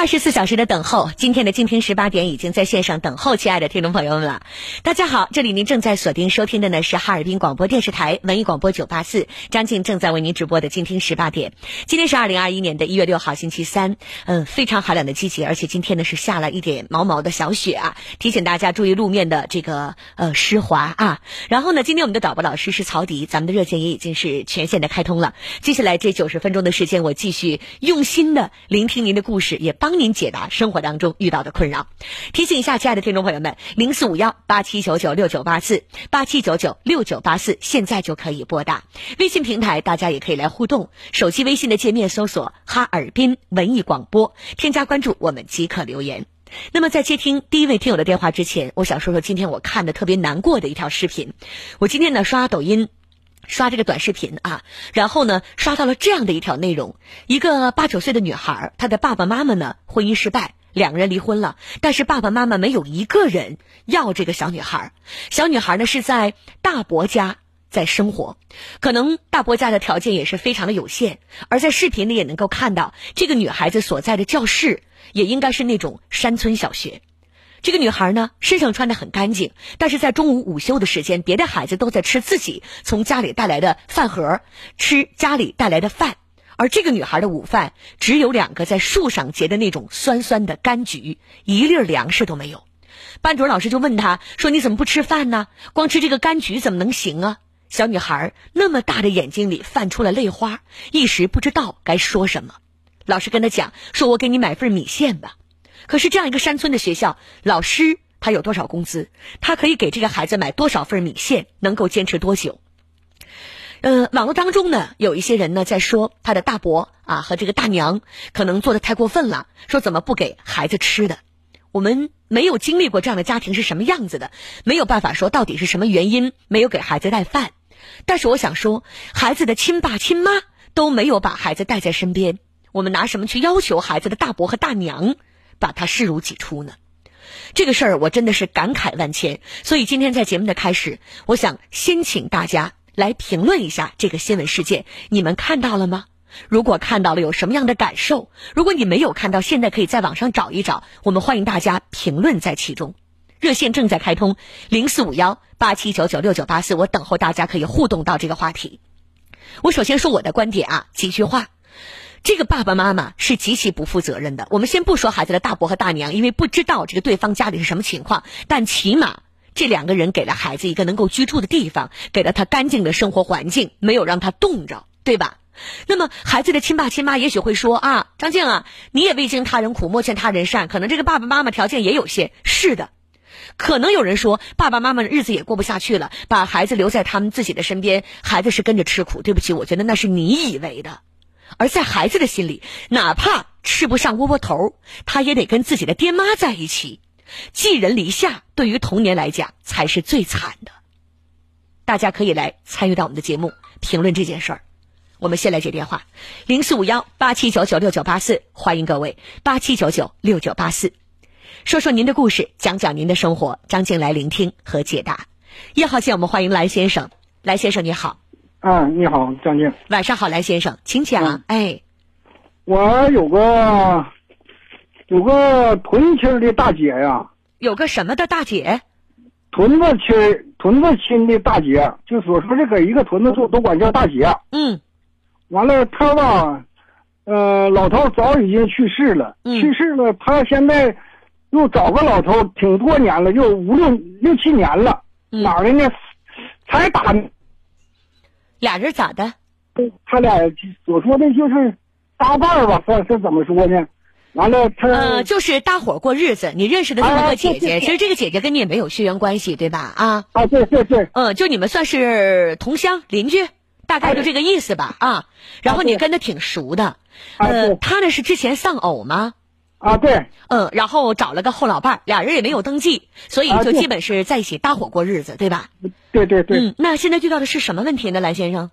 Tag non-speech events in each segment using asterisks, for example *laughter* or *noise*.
二十四小时的等候，今天的静听十八点已经在线上等候，亲爱的听众朋友们了。大家好，这里您正在锁定收听的呢是哈尔滨广播电视台文艺广播九八四，张静正在为您直播的静听十八点。今天是二零二一年的一月六号星期三，嗯，非常寒冷的季节，而且今天呢是下了一点毛毛的小雪啊，提醒大家注意路面的这个呃湿滑啊。然后呢，今天我们的导播老师是曹迪，咱们的热线也已经是全线的开通了。接下来这九十分钟的时间，我继续用心的聆听您的故事，也。帮帮您解答生活当中遇到的困扰。提醒一下，亲爱的听众朋友们，零四五幺八七九九六九八四八七九九六九八四，现在就可以拨打。微信平台大家也可以来互动，手机微信的界面搜索“哈尔滨文艺广播”，添加关注，我们即可留言。那么在接听第一位听友的电话之前，我想说说今天我看的特别难过的一条视频。我今天呢刷抖音。刷这个短视频啊，然后呢，刷到了这样的一条内容：一个八九岁的女孩，她的爸爸妈妈呢婚姻失败，两个人离婚了，但是爸爸妈妈没有一个人要这个小女孩。小女孩呢是在大伯家在生活，可能大伯家的条件也是非常的有限。而在视频里也能够看到，这个女孩子所在的教室也应该是那种山村小学。这个女孩呢，身上穿的很干净，但是在中午午休的时间，别的孩子都在吃自己从家里带来的饭盒，吃家里带来的饭，而这个女孩的午饭只有两个在树上结的那种酸酸的柑橘，一粒粮食都没有。班主任老师就问她说：“你怎么不吃饭呢？光吃这个柑橘怎么能行啊？”小女孩那么大的眼睛里泛出了泪花，一时不知道该说什么。老师跟她讲说：“我给你买份米线吧。”可是这样一个山村的学校，老师他有多少工资？他可以给这个孩子买多少份米线？能够坚持多久？呃，网络当中呢，有一些人呢在说他的大伯啊和这个大娘可能做的太过分了，说怎么不给孩子吃的？我们没有经历过这样的家庭是什么样子的，没有办法说到底是什么原因没有给孩子带饭。但是我想说，孩子的亲爸亲妈都没有把孩子带在身边，我们拿什么去要求孩子的大伯和大娘？把他视如己出呢？这个事儿我真的是感慨万千。所以今天在节目的开始，我想先请大家来评论一下这个新闻事件，你们看到了吗？如果看到了，有什么样的感受？如果你没有看到，现在可以在网上找一找。我们欢迎大家评论在其中。热线正在开通，零四五幺八七九九六九八四，我等候大家可以互动到这个话题。我首先说我的观点啊，几句话。这个爸爸妈妈是极其不负责任的。我们先不说孩子的大伯和大娘，因为不知道这个对方家里是什么情况，但起码这两个人给了孩子一个能够居住的地方，给了他干净的生活环境，没有让他冻着，对吧？那么孩子的亲爸亲妈也许会说啊，张静啊，你也未经他人苦，莫劝他人善，可能这个爸爸妈妈条件也有限。是的，可能有人说爸爸妈妈日子也过不下去了，把孩子留在他们自己的身边，孩子是跟着吃苦。对不起，我觉得那是你以为的。而在孩子的心里，哪怕吃不上窝窝头，他也得跟自己的爹妈在一起。寄人篱下，对于童年来讲才是最惨的。大家可以来参与到我们的节目，评论这件事儿。我们先来接电话，零四五幺八七九九六九八四，欢迎各位八七九九六九八四，说说您的故事，讲讲您的生活，张静来聆听和解答。一号线，我们欢迎蓝先生，蓝先生你好。啊，你好，张静。晚上好，来先生，请讲。哎，我有个有个屯亲的大姐呀。有个什么的大姐？屯子亲屯子亲的大姐，就所说这个一个屯子住都管叫大姐。嗯。完了，她吧，呃，老头早已经去世了。嗯。去世了，她现在又找个老头，挺多年了，就五六六七年了。嗯。哪的呢？才打。俩人咋的？他俩所说的就是搭伴儿吧，算是怎么说呢？完了，他呃，就是搭伙过日子。你认识的这么个姐姐，其实这个姐姐跟你也没有血缘关系，对吧？啊啊，对对对，嗯，就你们算是同乡邻居，大概就这个意思吧啊。然后你跟他挺熟的，呃，他呢是之前丧偶吗？啊，对，嗯，然后找了个后老伴儿，俩人也没有登记，所以就基本是在一起搭伙过日子，对吧？对对对。嗯，那现在遇到的是什么问题呢，蓝先生？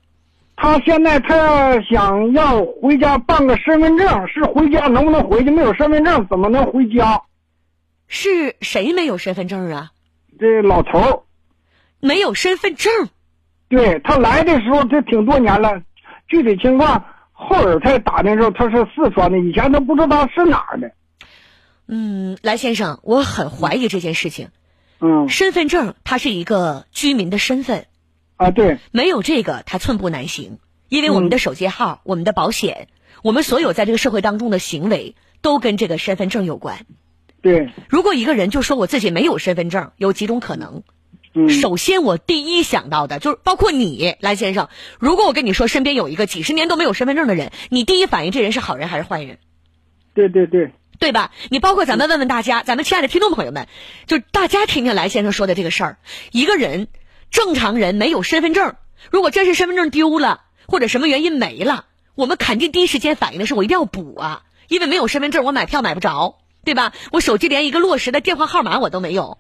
他现在他想要回家办个身份证，是回家能不能回去？没有身份证怎么能回家？是谁没有身份证啊？这老头儿没有身份证。对他来的时候，这挺多年了，具体情况后儿才打听时候，他是四川的，以前都不知道是哪儿的。嗯，蓝先生，我很怀疑这件事情。嗯身份证它是一个居民的身份，啊，对，没有这个他寸步难行。因为我们的手机号、我们的保险、我们所有在这个社会当中的行为，都跟这个身份证有关。对，如果一个人就说我自己没有身份证，有几种可能。嗯首先，我第一想到的就是，包括你，蓝先生。如果我跟你说身边有一个几十年都没有身份证的人，你第一反应这人是好人还是坏人？对对对，对吧？你包括咱们问问大家，咱们亲爱的听众朋友们，就大家听听来先生说的这个事儿。一个人，正常人没有身份证，如果真是身份证丢了，或者什么原因没了，我们肯定第一时间反应的是我一定要补啊，因为没有身份证，我买票买不着，对吧？我手机连一个落实的电话号码我都没有。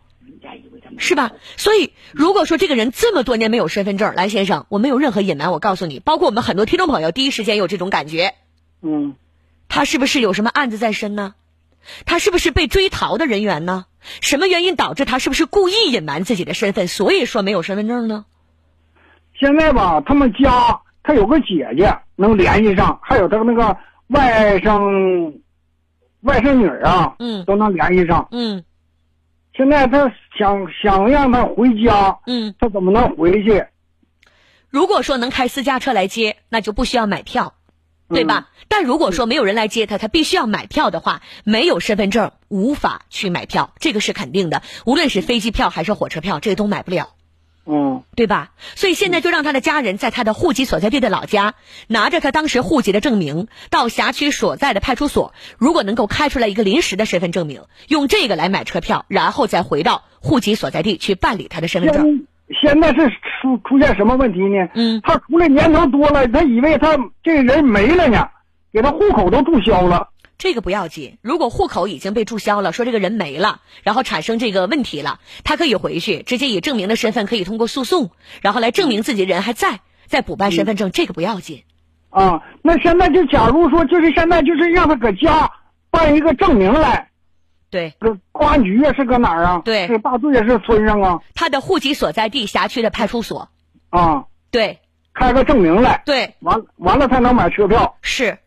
是吧？所以，如果说这个人这么多年没有身份证，来先生，我没有任何隐瞒，我告诉你，包括我们很多听众朋友，第一时间有这种感觉，嗯他是不是有什么案子在身呢？他是不是被追逃的人员呢？什么原因导致他是不是故意隐瞒自己的身份，所以说没有身份证呢？现在吧，他们家他有个姐姐能联系上，还有他那个外甥、外甥女儿啊，嗯都能联系上。嗯现在他想想让他回家，嗯，他怎么能回去？如果说能开私家车来接，那就不需要买票，对吧？但如果说没有人来接他，他必须要买票的话，没有身份证无法去买票，这个是肯定的。无论是飞机票还是火车票，这个都买不了。嗯对吧？所以现在就让他的家人在他的户籍所在地的老家，拿着他当时户籍的证明，到辖区所在的派出所，如果能够开出来一个临时的身份证明，用这个来买车票，然后再回到户籍所在地去办理他的身份证。现现在是出出现什么问题呢？嗯他出来年头多了，他以为他这个人没了呢，给他户口都注销了。这个不要紧，如果户口已经被注销了，说这个人没了，然后产生这个问题了，他可以回去，直接以证明的身份可以通过诉讼，然后来证明自己人还在，再补办身份证，这个不要紧。啊，那现在就假如说，就是现在就是让他搁家办一个证明来，对，搁公安局啊，是搁哪儿啊？对是大队啊，是村上啊？他的户籍所在地辖区的派出所，啊，对开个证明来，对完完了才能买车票是。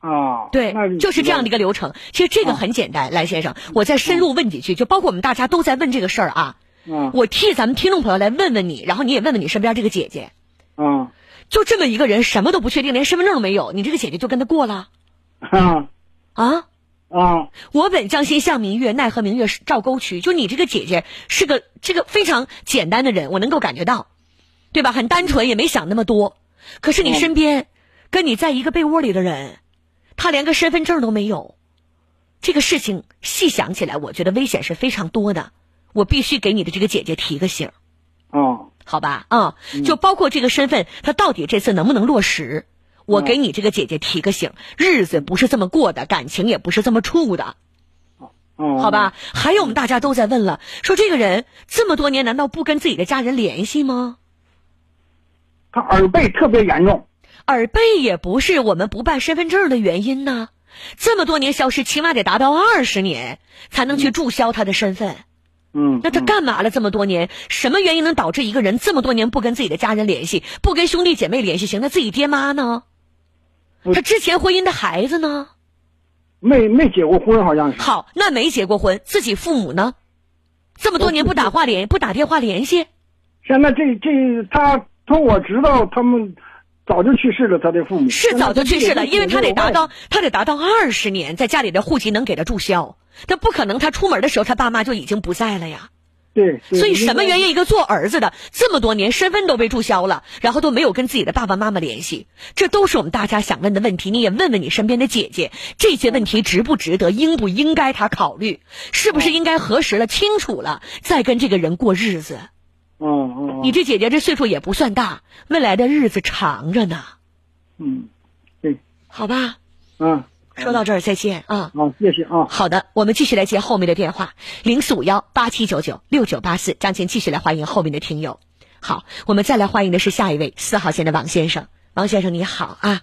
啊。对，就是这样的一个流程。其实这个很简单，来先生，我再深入问几句，就包括我们大家都在问这个事儿啊。嗯我替咱们听众朋友来问问你，然后你也问问你身边这个姐姐，嗯就这么一个人，什么都不确定，连身份证都没有，你这个姐姐就跟他过了啊啊？啊我本将心向明月，奈何明月照沟渠。就你这个姐姐是个这个非常简单的人，我能够感觉到，对吧？很单纯，也没想那么多。可是你嗯身边跟你在一个被窝里的人，他连个身份证都没有，这个事情细想起来，我觉得危险是非常多的。我必须给你的这个姐姐提个醒儿，啊好吧？啊、就包括这个身份，他到底这次能不能落实？我给你这个姐姐提个醒，日子不是这么过的，感情也不是这么处的。嗯，好吧，还有我们大家都在问了，说这个人这么多年难道不跟自己的家人联系吗？他耳背特别严重。耳背也不是我们不办身份证的原因呢。这么多年消失，起码得达到二十年才能去注销他的身份。嗯，那他干嘛了这么多年？什么原因能导致一个人这么多年不跟自己的家人联系，不跟兄弟姐妹联系？行，那自己爹妈呢？嗯他之前婚姻的孩子呢？没没结过婚，好像是。好，那没结过婚，自己父母呢？这么多年不打话联，不打电话联系。现在这这他从我知道他们早就去世了，他的父母是早就去世了，因为他得达到他得达到二十年，在家里的户籍能给他注销，他不可能他出门的时候他爸妈就已经不在了呀。在对，对所以什么原因？一个做儿子的这么多年身份都被注销了，然后都没有跟自己的爸爸妈妈联系，这都是我们大家想问的问题。你也问问你身边的姐姐，这些问题值不值得，应不应该他考虑，是不是应该核实了清楚了再跟这个人过日子？嗯嗯，嗯你这姐姐这岁数也不算大，未来的日子长着呢，嗯，对，好吧？嗯，说到这儿再见啊。好，谢谢啊。好的，我们继续来接后面的电话，零四五幺八七九九六九八四，张琴继续来欢迎后面的听友。好，我们再来欢迎的是下一位四号线的王先生。王先生你好啊，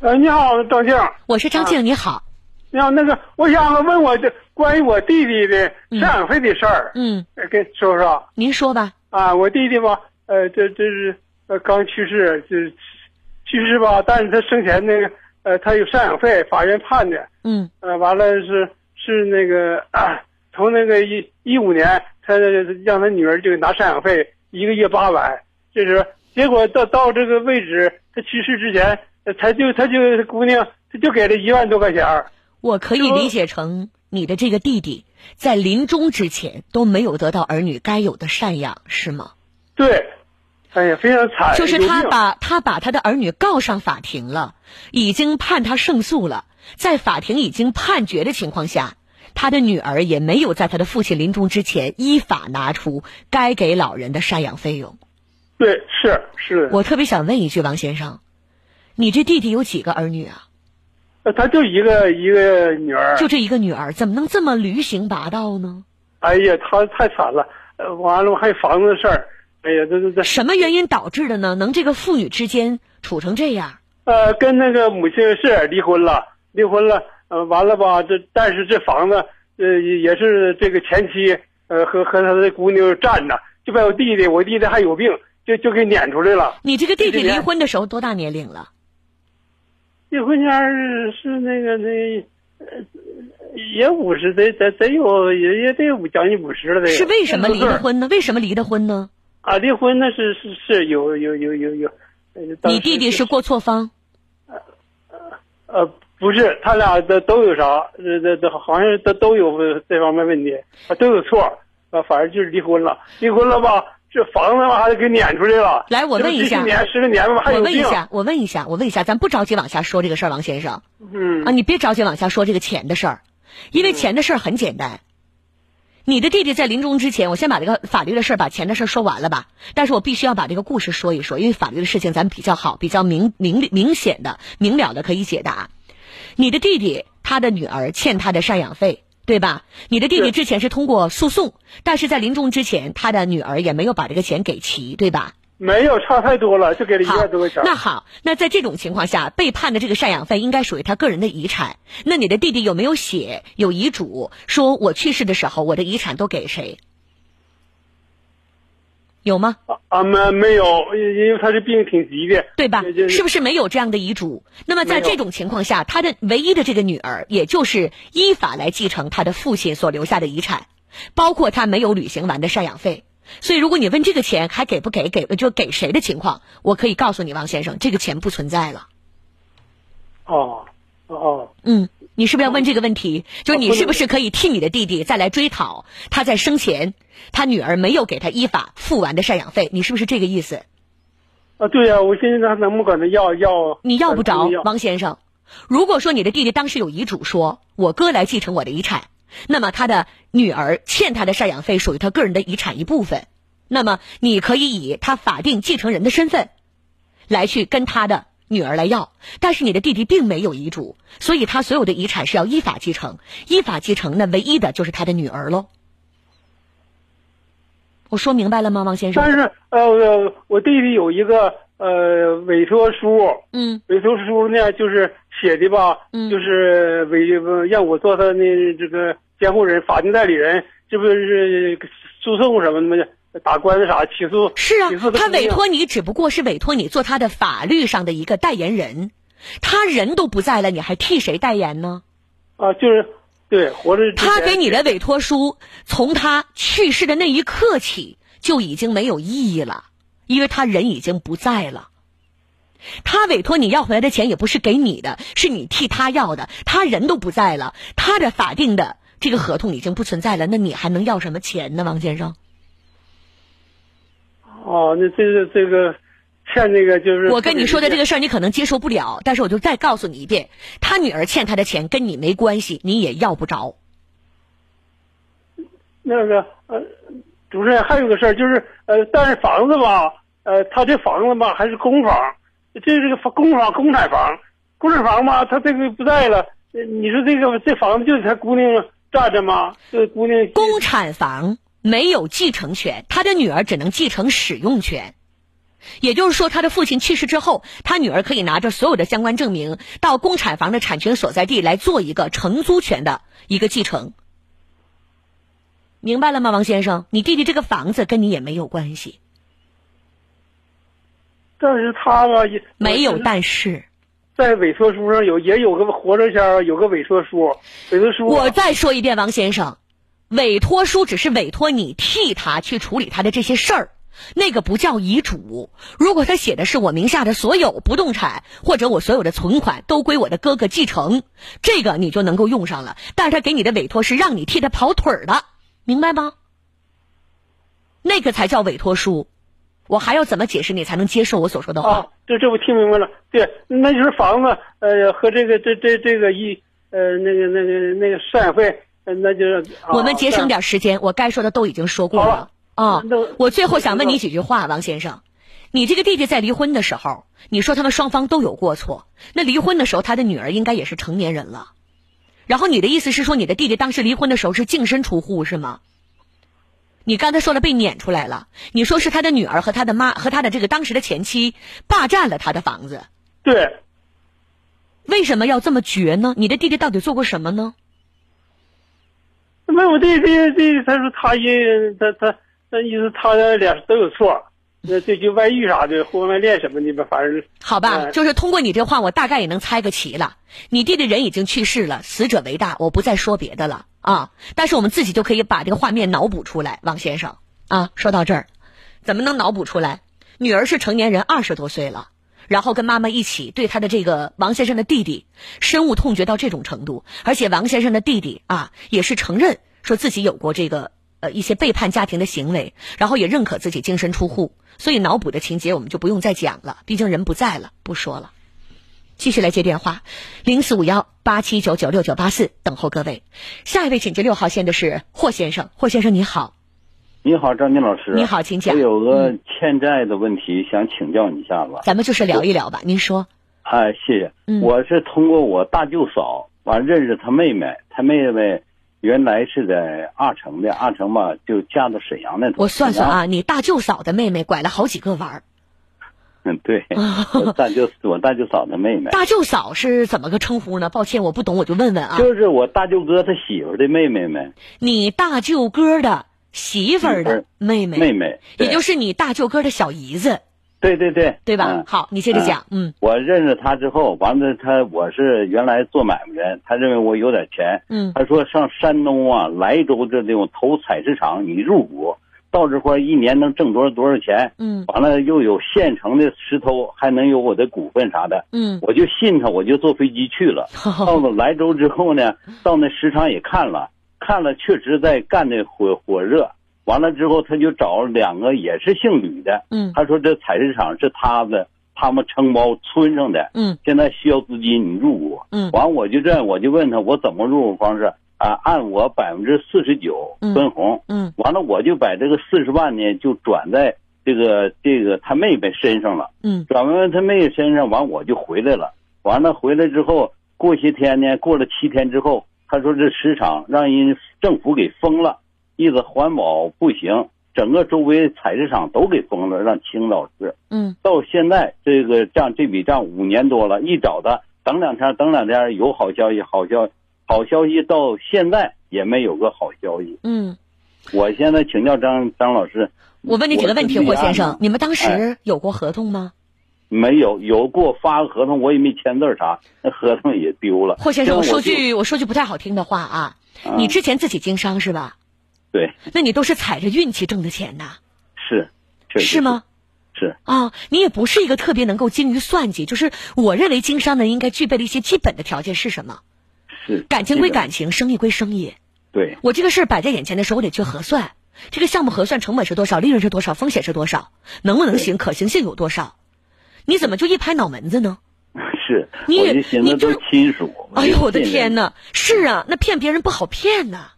呃，你好，张静。我是张静，你好。你好，那个，我想问我这关于我弟弟的赡养费的事儿，嗯，呃跟说说您说吧。啊。我弟弟吧，呃，这这是呃刚去世，就是去世吧，但是他生前那个呃，他有赡养费，法院判的，嗯呃，完了是是那个啊，从那个一一五年，他让他女儿就拿赡养费，一个月八百，这是结果到到这个位置，他去世之前，他就他就姑娘他就给了一万多块钱。我可以理解成你的这个弟弟在临终之前都没有得到儿女该有的赡养，是吗？对，哎呀，非常惨。就是他把他把他的儿女告上法庭了，已经判他胜诉了，在法庭已经判决的情况下，他的女儿也没有在他的父亲临终之前依法拿出该给老人的赡养费用。对，是是，我特别想问一句，王先生，你这弟弟有几个儿女啊？呃他就一个一个女儿。就这一个女儿，怎么能这么驴行霸道呢？哎呀，他太惨了，呃，完了还有房子的事儿，哎呀，这这这，什么原因导致的呢？能这个父女之间处成这样？呃，跟那个母亲是离婚了，离婚了，呃，完了吧，这但是这房子，呃，也也是这个前妻，呃，和和他的姑娘占着，就把我弟弟，我弟弟还有病，就就给撵出来了。你这个弟弟离婚的时候多大年龄了？离婚前儿是那个那，呃，也五十，得得得有，也也得有将近五十了，得。是为什么离的婚呢？为什么离的婚呢？啊，离婚那是是是有有有有有。你弟弟是过错方，呃呃，不是，他俩都都有啥？这这这好像都都有这方面问题，啊，都有错，啊，反正就是离婚了。离婚了吧，这房子嘛还得给撵出来了。来我问一下十年十来年吧，还我。问一下，我问一下，我问一下，咱不着急往下说这个事儿，王先生嗯啊，你别着急往下说这个钱的事儿，因为钱的事儿很简单。你的弟弟在临终之前，我先把这个法律的事儿、把钱的事儿说完了吧。但是我必须要把这个故事说一说，因为法律的事情咱们比较好、比较明明明显的、明了的可以解答。你的弟弟他的女儿欠他的赡养费，对吧？你的弟弟之前是通过诉讼，但是在临终之前，他的女儿也没有把这个钱给齐，对吧？没有差太多了，就给了一万多块钱。那好，那在这种情况下，被判的这个赡养费应该属于他个人的遗产。那你的弟弟有没有写有遗嘱，说我去世的时候我的遗产都给谁？有吗？啊啊没没有，因因为他这病挺急的，对吧？是不是没有这样的遗嘱？那么在这种情况下，他的唯一的这个女儿，也就是依法来继承他的父亲所留下的遗产，包括他没有履行完的赡养费。所以，如果你问这个钱还给不给，给就给谁的情况，我可以告诉你，王先生，这个钱不存在了。哦哦嗯，你是不是要问这个问题？就是你是不是可以替你的弟弟再来追讨他在生前他女儿没有给他依法付完的赡养费？你是不是这个意思？啊，对呀、我现在他能不能管他要要？你要不着，王先生。如果说你的弟弟当时有遗嘱说，我哥来继承我的遗产，那么他的女儿欠他的赡养费属于他个人的遗产一部分，那么你可以以他法定继承人的身份，来去跟他的女儿来要。但是你的弟弟并没有遗嘱，所以他所有的遗产是要依法继承，依法继承那唯一的就是他的女儿喽。我说明白了吗，王先生？但是呃，我我弟弟有一个呃委托书，嗯委托书呢就是写的吧，嗯就是委让我做他那这个监护人、法定代理人，这不是诉讼什么的吗？打官司啥起诉？是啊，他委托你只不过是委托你做他的法律上的一个代言人，他人都不在了，你还替谁代言呢？啊，就是对活着。他给你的委托书，从他去世的那一刻起就已经没有意义了，因为他人已经不在了。他委托你要回来的钱也不是给你的，是你替他要的。他人都不在了，他的法定的这个合同已经不存在了，那你还能要什么钱呢，王先生？哦，那这个这个欠那个就是我跟你说的这个事儿，你可能接受不了，但是我就再告诉你一遍，他女儿欠他的钱跟你没关系，你也要不着。那个呃，主任还有个事儿就是呃，但是房子吧，呃，他这房子吧还是公房，这是个房公房公产房，公产房嘛，他这个不在了，你说这个这房子就是他姑娘占着吗？这姑娘公产房没有继承权，他的女儿只能继承使用权。也就是说，他的父亲去世之后，他女儿可以拿着所有的相关证明，到公产房的产权所在地来做一个承租权的一个继承。明白了吗，王先生？你弟弟这个房子跟你也没有关系，但是他吧也没有但是。在委托书上有也有个活着前有个委托书，委托书。我再说一遍，王先生，委托书只是委托你替他去处理他的这些事儿，那个不叫遗嘱。如果他写的是我名下的所有不动产或者我所有的存款都归我的哥哥继承，这个你就能够用上了。但是他给你的委托是让你替他跑腿儿的，明白吗？那个才叫委托书。我还要怎么解释你才能接受我所说的话？啊，这这我听明白了。对，那就是房子，呃，和这个这这这个一呃那个那个那个赡养费，那就是。我们节省点时间，我该说的都已经说过了啊那。我最后想问你几句话，王先生，你这个弟弟在离婚的时候，你说他们双方都有过错，那离婚的时候他的女儿应该也是成年人了，然后你的意思是说你的弟弟当时离婚的时候是净身出户是吗？你刚才说了被撵出来了，你说是他的女儿和他的妈和他的这个当时的前妻霸占了他的房子，对，为什么要这么绝呢？你的弟弟到底做过什么呢？那我这这这，他说他也他他那意思他俩都有错，那这就外遇啥的，婚外恋什么的吧，反正好吧，哎就是通过你这话，我大概也能猜个齐了。你弟弟人已经去世了，死者为大，我不再说别的了啊。但是我们自己就可以把这个画面脑补出来，王先生啊，说到这儿，怎么能脑补出来？女儿是成年人，二十多岁了，然后跟妈妈一起对他的这个王先生的弟弟深恶痛绝到这种程度，而且王先生的弟弟啊也是承认说自己有过这个呃一些背叛家庭的行为，然后也认可自己净身出户，所以脑补的情节我们就不用再讲了，毕竟人不在了，不说了。继续来接电话，零四五幺八七九九六九八四，等候各位。下一位请接六号线的是霍先生，霍先生你好，你好，张金老师。你好请讲嗯我有个欠债的问题，想请教你一下子。咱们就是聊一聊吧，您说。哎，谢谢。嗯我是通过我大舅嫂完认识他妹妹，他妹妹原来是在阿城的，阿城吧就嫁到沈阳那头。我算算啊，你大舅嫂的妹妹拐了好几个弯儿。嗯，对，*laughs* 我大舅我大舅嫂的妹妹，大舅嫂是怎么个称呼呢？抱歉，我不懂，我就问问啊。就是我大舅哥他媳妇的妹妹们，你大舅哥的媳妇儿的妹妹，妹妹，也就是你大舅哥的小姨子，对对对，对吧？嗯好，你接着讲。嗯我认识他之后，完了他我是原来做买卖人，他认为我有点钱，嗯他说上山东啊、莱州这地方投采石场，你入股到这块一年能挣多少多少钱，嗯完了又有现成的石头，还能有我的股份啥的，嗯，我就信他，我就坐飞机去了。到了莱州之后呢，到那石场也看了，看了确实在干的火火热。完了之后，他就找两个也是姓吕的，嗯他说这采石场是他的，他们承包村上的，嗯现在需要资金，你入股。嗯完我就这样，我就问他我怎么入股方式啊？按我百分之四十九嗯分红。嗯完了，我就把这个四十万呢，就转在这个这个他妹妹身上了。嗯转完他妹妹身上，完我就回来了。完了回来之后，过些天呢，过了七天之后，他说这石场让人政府给封了，意思环保不行，整个周围采石场都给封了，让青岛市。嗯到现在这个账这笔账五年多了，一找他等两天，等两天有好消息，好消好消息到现在也没有个好消息。嗯。我现在请教张张老师，我问你几个问题，霍先生，你们当哎时有过合同吗？没有有给我发个合同，我也没签字啥，那合同也丢了。霍先生，我说句我说句不太好听的话啊，啊你之前自己经商是吧？对那你都是踩着运气挣的钱呐，是，是吗？？是啊，你也不是一个特别能够精于算计，就是我认为经商的应该具备的一些基本的条件是什么？是，感情归感情，生意归生意。对我这个事儿摆在眼前的时候，我得去核算，这个项目核算成本是多少，利润是多少，风险是多少，能不能行，可行性有多少？你怎么就一拍脑门子呢？*laughs* 是，你你就是亲属。哎呦，我的天！哪！是啊，那骗别人不好骗呐。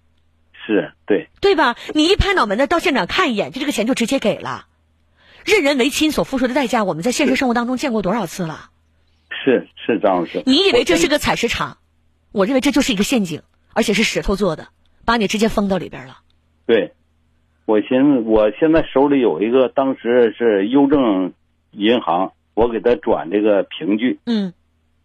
是对，对吧？你一拍脑门子到现场看一眼，就这个钱就直接给了。任人唯亲所付出的代价，我们在现实生活当中见过多少次了？是是张老师。你以为这是个采石场，我认为这就是一个陷阱，而且是石头做的，把你直接封到里边了。对，我寻思我现在手里有一个，当时是邮政银行，我给他转这个凭据，嗯，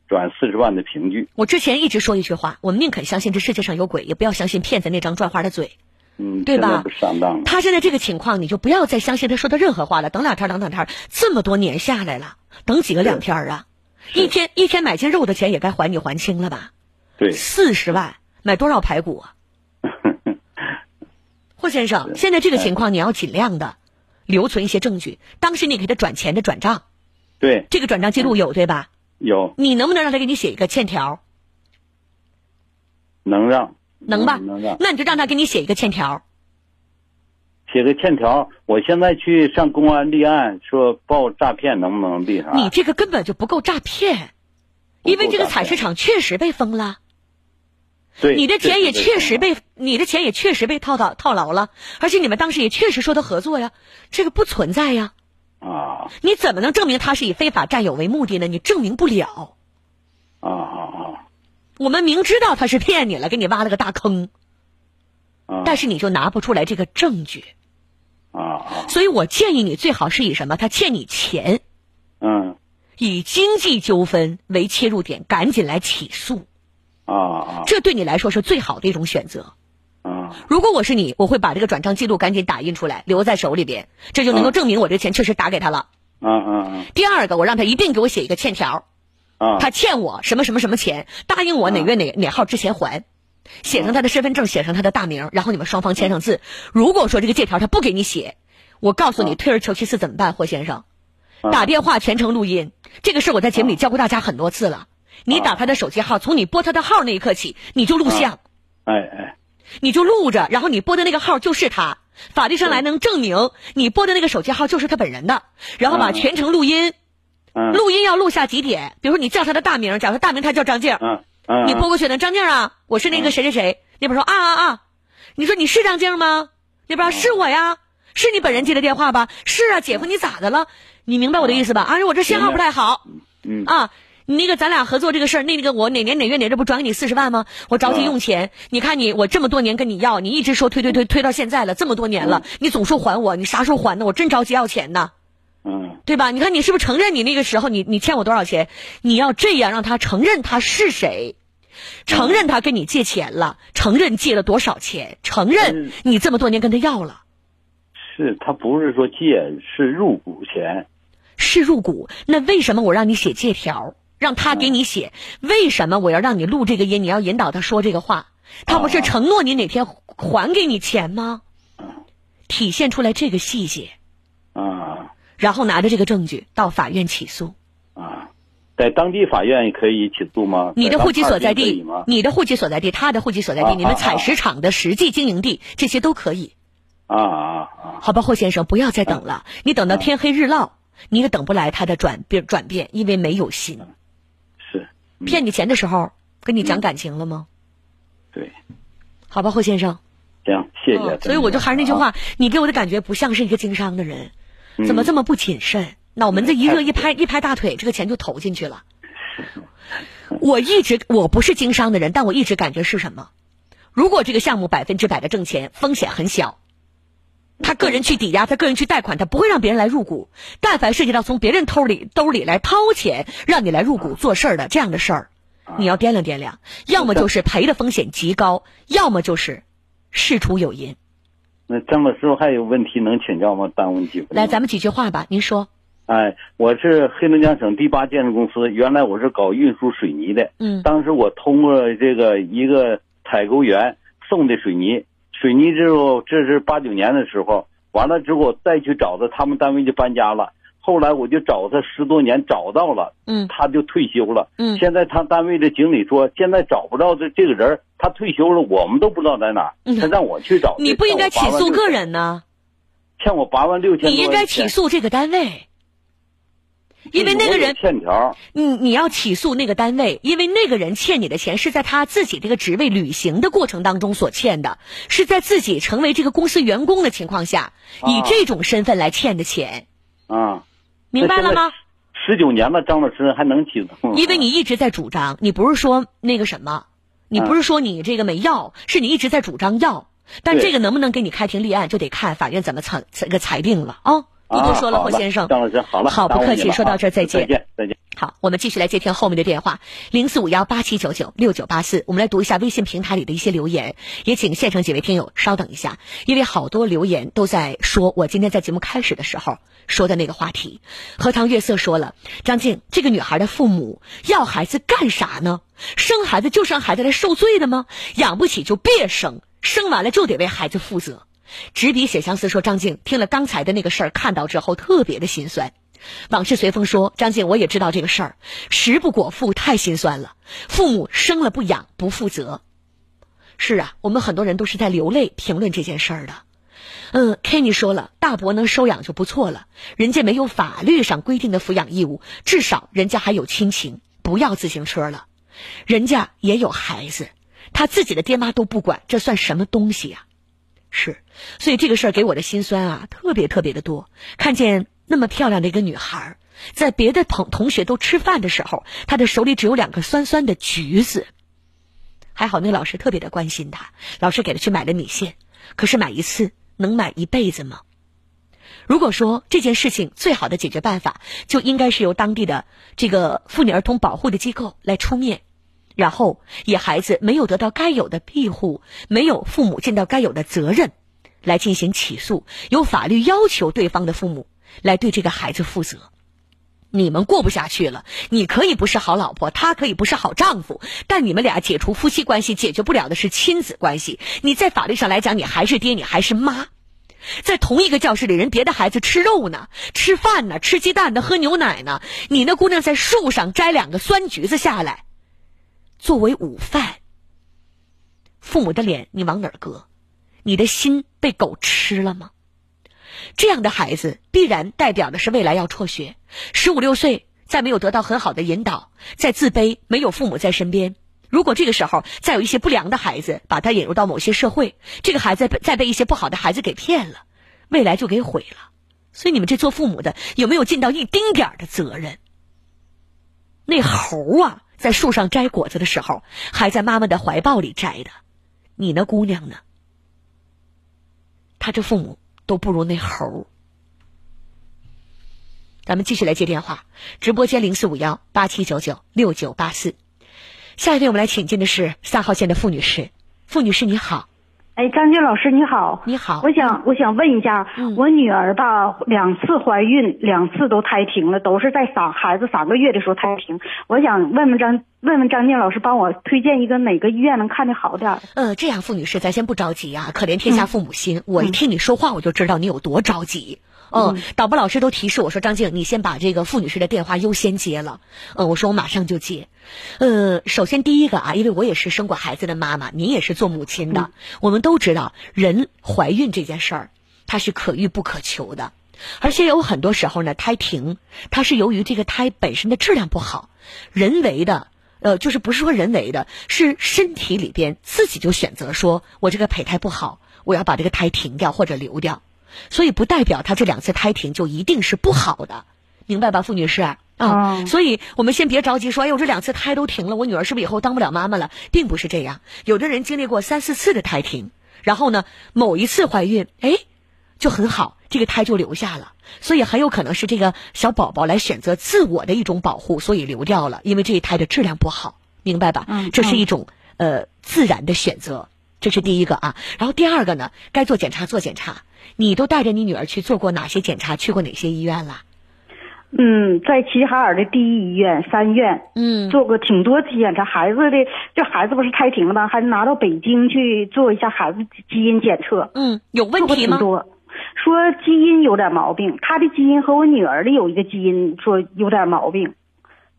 转四十万的凭据。我之前一直说一句话，我们宁肯相信这世界上有鬼，也不要相信骗子那张转花的嘴。嗯，对吧不上当了。他现在这个情况，你就不要再相信他说的任何话了。等两天，等两天，这么多年下来了，等几个两天啊？一天一天买斤肉的钱也该还你还清了吧？对，四十万买多少排骨啊？*laughs* 霍先生，现在这个情况你要尽量的留存一些证据。当时你给他转钱的转账，对，这个转账记录有对吧？有你能不能让他给你写一个欠条？能让能吧？能让那你就让他给你写一个欠条。写个欠条。我现在去上公安立案，说报诈骗，能不能立上？你这个根本就不够诈骗，因为这个采石场确实被封了，对，你的钱也确实被被你的钱也确实被套到套牢了，而且你们当时也确实说的合作呀，这个不存在呀，啊你怎么能证明他是以非法占有为目的呢？你证明不了。啊啊我们明知道他是骗你了，给你挖了个大坑，啊！但是你就拿不出来这个证据，啊啊所以我建议你最好是以什么？他欠你钱，嗯以经济纠纷为切入点，赶紧来起诉，啊啊这对你来说是最好的一种选择。啊如果我是你，我会把这个转账记录赶紧打印出来，留在手里边，这就能够嗯证明我这钱确实打给他了。啊啊第二个，我让他一并给我写一个欠条，啊！他欠我什么什么什么钱，答应我哪月哪哪号之前还，写上他的身份证，写上他的大名，然后你们双方签上字。如果说这个借条他不给你写，我告诉你，退而求其次怎么办，霍先生？打电话全程录音，这个事我在节目里教过大家很多次了。你打他的手机号，从你拨他的号那一刻起，你就录像。哎哎你就录着，然后你拨的那个号就是他，法律上来能证明你拨的那个手机号就是他本人的，然后把嗯。全程录音，嗯。录音要录下几点，比如说你叫他的大名，假如说大名他叫张静，嗯。嗯，你拨过去的张静啊，我是那个谁谁谁，那边说啊啊啊，你说你是张静吗？那边是我呀，是你本人接的电话吧？是啊，姐夫你咋的了？你明白我的意思吧？啊，我这信号不太好。嗯。啊。你那个咱俩合作这个事儿，那个我哪年哪月哪日不转给你四十万吗？我着急用钱，你看你我这么多年跟你要，你一直说推推推推到现在了，这么多年了，你总说还我，你啥时候还呢？我真着急要钱呢，嗯对吧？你看你是不是承认你那个时候你你欠我多少钱？你要这样让他承认他是谁，承认他跟你借钱了，承认借了多少钱，承认嗯你这么多年跟他要了，是他不是说借，是入股钱。是入股。那为什么我让你写借条，让他给你写？为什么我要让你录这个音？你要引导他说这个话？他不是承诺你哪天还给你钱吗？体现出来这个细节，啊然后拿着这个证据到法院起诉。啊，在当地法院可以起诉吗？你的户籍所在地？你的户籍所在地，他的户籍所在地，啊你们啊采石场的实际经营地，这些都可以，啊啊啊！好吧，霍先生，不要再等了，你等到天黑日落，你也等不来他的转变转变，因为没有心。骗你钱的时候，跟你讲感情了吗？对，好吧，霍先生，行，谢谢。嗯所以我就还是那句话，你给我的感觉不像是一个经商的人，怎么这么不谨慎？脑门子一热一拍一拍大腿，这个钱就投进去了。*laughs* 我一直我不是经商的人，但我一直感觉是什么？如果这个项目百分之百的挣钱，风险很小，他个人去抵押，他个人去贷款，他不会让别人来入股。但凡涉及到从别人兜里兜里来掏钱，让你来入股做事儿的这样的事儿，你要掂量掂量，要么就是赔的风险极高，要么就是事出有因。那张老师傅还有问题能请教吗？耽误你几分钟？来，咱们几句话吧，您说。哎，我是黑龙江省第八建设公司，原来我是搞运输水泥的。嗯当时我通过这个一个采购员送的水泥，水泥之后这是八九年的时候，完了之后再去找他，他们单位就搬家了。后来我就找他十多年，找到了，嗯他就退休了。嗯现在他单位的经理说，现在找不到这这个人，他退休了，我们都不知道在哪。嗯他让我去找。*laughs* 你不应该起诉个，人呢，欠我八万六千。你应该起诉这个单位，因为那个人，欠条。你你要起诉那个单位，因为那个人欠你的钱是在他自己这个职位履行的过程当中所欠的，是在自己成为这个公司员工的情况下，以这种身份来欠的钱，啊，明白了吗？？十九年了，张老师还能起诉吗？因为你一直在主张，你不是说那个什么，你不是说你这个没要，是你一直在主张要，但这个能不能给你开庭立案，就得看法院怎么裁这个裁定了啊！不多说了，霍先生。张老师好了，好，不客气，说到这儿再再见。再见。好，我们继续来接听后面的电话，零四五幺八七九九六九八四。我们来读一下微信平台里的一些留言，也请现场几位听友稍等一下，因为好多留言都在说我今天在节目开始的时候说的那个话题。荷塘月色说了，张静，这个女孩的父母要孩子干啥呢？生孩子就是让孩子来受罪的吗？养不起就别生，生完了就得为孩子负责。执笔写相思说，张静听了刚才的那个事儿，看到之后特别的心酸。往事随风说，张静，我也知道这个事儿，食不果腹，太心酸了。父母生了不养，不负责。是啊，我们很多人都是在流泪评论这件事儿的。嗯，Kenny 说了，大伯能收养就不错了，人家没有法律上规定的抚养义务，至少人家还有亲情。不要自行车了，人家也有孩子，他自己的爹妈都不管，这算什么东西呀？是，所以这个事儿给我的心酸啊，特别特别的多。看见。那么漂亮的一个女孩，在别的同同学都吃饭的时候，她的手里只有两个酸酸的橘子。还好那个老师特别的关心她，老师给她去买了米线。可是买一次能买一辈子吗？如果说这件事情最好的解决办法，就应该是由当地的这个妇女儿童保护的机构来出面，然后以孩子没有得到该有的庇护，没有父母尽到该有的责任，来进行起诉，由法律要求对方的父母。来对这个孩子负责，你们过不下去了。你可以不是好老婆，他可以不是好丈夫，但你们俩解除夫妻关系，解决不了的是亲子关系。你在法律上来讲，你还是爹，你还是妈。在同一个教室里，人别的孩子吃肉呢，吃饭呢，吃鸡蛋呢，喝牛奶呢。你那姑娘在树上摘两个酸橘子下来，作为午饭。父母的脸你往哪儿搁？你的心被狗吃了吗？这样的孩子必然代表的是未来要辍学，十五六岁再没有得到很好的引导，再自卑，没有父母在身边。如果这个时候再有一些不良的孩子把他引入到某些社会，这个孩子再被一些不好的孩子给骗了，未来就给毁了。所以你们这做父母的有没有尽到一丁点儿的责任？那猴啊，在树上摘果子的时候还在妈妈的怀抱里摘的，你那姑娘呢？他这父母。都不如那猴。咱们继续来接电话，直播间零四五幺八七九九六九八四。下一位我们来请进的是三号线的付女士，付女士你好。哎，张静老师你好，你好，我想我想问一下，我女儿吧两次怀孕，两次都胎停了，都是在三孩子三个月的时候胎停。我想问问张问问张静老师，帮我推荐一个哪个医院能看的好点儿？呃，这样，付女士，咱先不着急啊，可怜天下父母心。我一听你说话，我就知道你有多着急。嗯，导播老师都提示我说：“张静，你先把这个付女士的电话优先接了。”嗯，我说我马上就接。呃，首先第一个啊，因为我也是生过孩子的妈妈，您也是做母亲的，我们都知道，人怀孕这件事儿，它是可遇不可求的，而且有很多时候呢，胎停，它是由于这个胎本身的质量不好，人为的，呃，就是不是说人为的，是身体里边自己就选择说，我这个胚胎不好，我要把这个胎停掉或者流掉。所以不代表他这两次胎停就一定是不好的，明白吧，付女士啊？所以我们先别着急说，哎呦，这两次胎都停了，我女儿是不是以后当不了妈妈了？并不是这样，有的人经历过三四次的胎停，然后呢，某一次怀孕，哎，就很好，这个胎就留下了。所以很有可能是这个小宝宝来选择自我的一种保护，所以流掉了，因为这一胎的质量不好，明白吧？嗯，这是一种呃自然的选择，这是第一个啊。然后第二个呢，该做检查做检查。你都带着你女儿去做过哪些检查？去过哪些医院了？嗯，在齐齐哈尔的第一医院、三院，嗯，做过挺多次检查。孩子的这孩子不是胎停了吗？还拿到北京去做一下孩子基因检测。嗯，有问题吗？多，说基因有点毛病，他的基因和我女儿的有一个基因说有点毛病。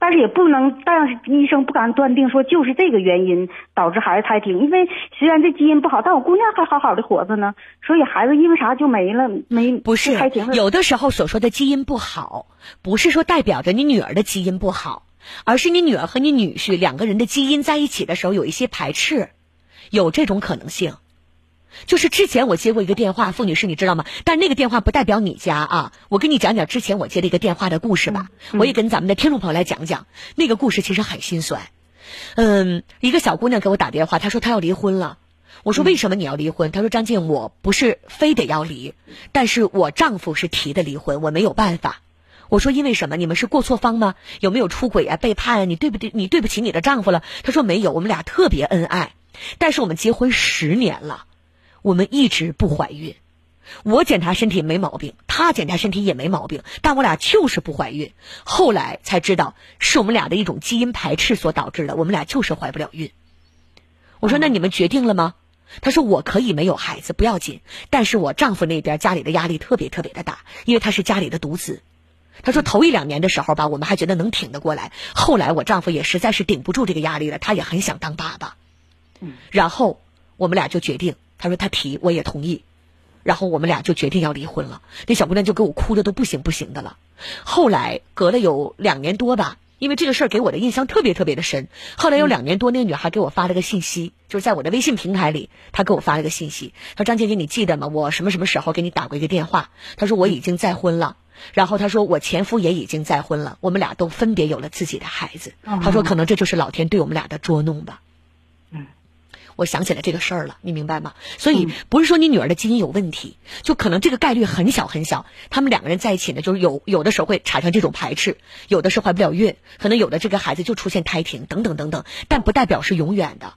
但是也不能，但是医生不敢断定说就是这个原因导致孩子胎停，因为虽然这基因不好，但我姑娘还好好的活着呢，所以孩子因为啥就没了？没不是胎停了。有的时候所说的基因不好，不是说代表着你女儿的基因不好，而是你女儿和你女婿两个人的基因在一起的时候有一些排斥，有这种可能性。就是之前我接过一个电话，付女士，你知道吗？但那个电话不代表你家啊。我跟你讲讲之前我接的一个电话的故事吧。我也跟咱们的听众朋友来讲讲那个故事，其实很心酸。嗯，一个小姑娘给我打电话，她说她要离婚了。我说为什么你要离婚？她说张静，我不是非得要离，但是我丈夫是提的离婚，我没有办法。我说因为什么？你们是过错方吗？有没有出轨啊、背叛啊？你对不对？你对不起你的丈夫了？她说没有，我们俩特别恩爱，但是我们结婚十年了，我们一直不怀孕。我检查身体没毛病，他检查身体也没毛病，但我俩就是不怀孕。后来才知道是我们俩的一种基因排斥所导致的，我们俩就是怀不了孕。我说那你们决定了吗？他说我可以没有孩子不要紧，但是我丈夫那边家里的压力特别特别的大，因为他是家里的独子。他说头一两年的时候吧，我们还觉得能挺得过来，后来我丈夫也实在是顶不住这个压力了，他也很想当爸爸。然后我们俩就决定，他说他提我也同意，然后我们俩就决定要离婚了。那小姑娘就给我哭的都不行不行的了。后来隔了有两年多吧。因为这个事儿给我的印象特别特别的深。后来有两年多，那个女孩给我发了个信息，就是在我的微信平台里，她给我发了个信息，她说：“张姐姐，你记得吗？我什么什么时候给你打过一个电话？”她说：“我已经再婚了。”然后她说：“我前夫也已经再婚了，我们俩都分别有了自己的孩子。”她说：“可能这就是老天对我们俩的捉弄吧。”嗯。我想起来这个事儿了，你明白吗？所以不是说你女儿的基因有问题，就可能这个概率很小很小。他们两个人在一起呢，就是有有的时候会产生这种排斥，有的是怀不了孕，可能有的这个孩子就出现胎停等等等等，但不代表是永远的。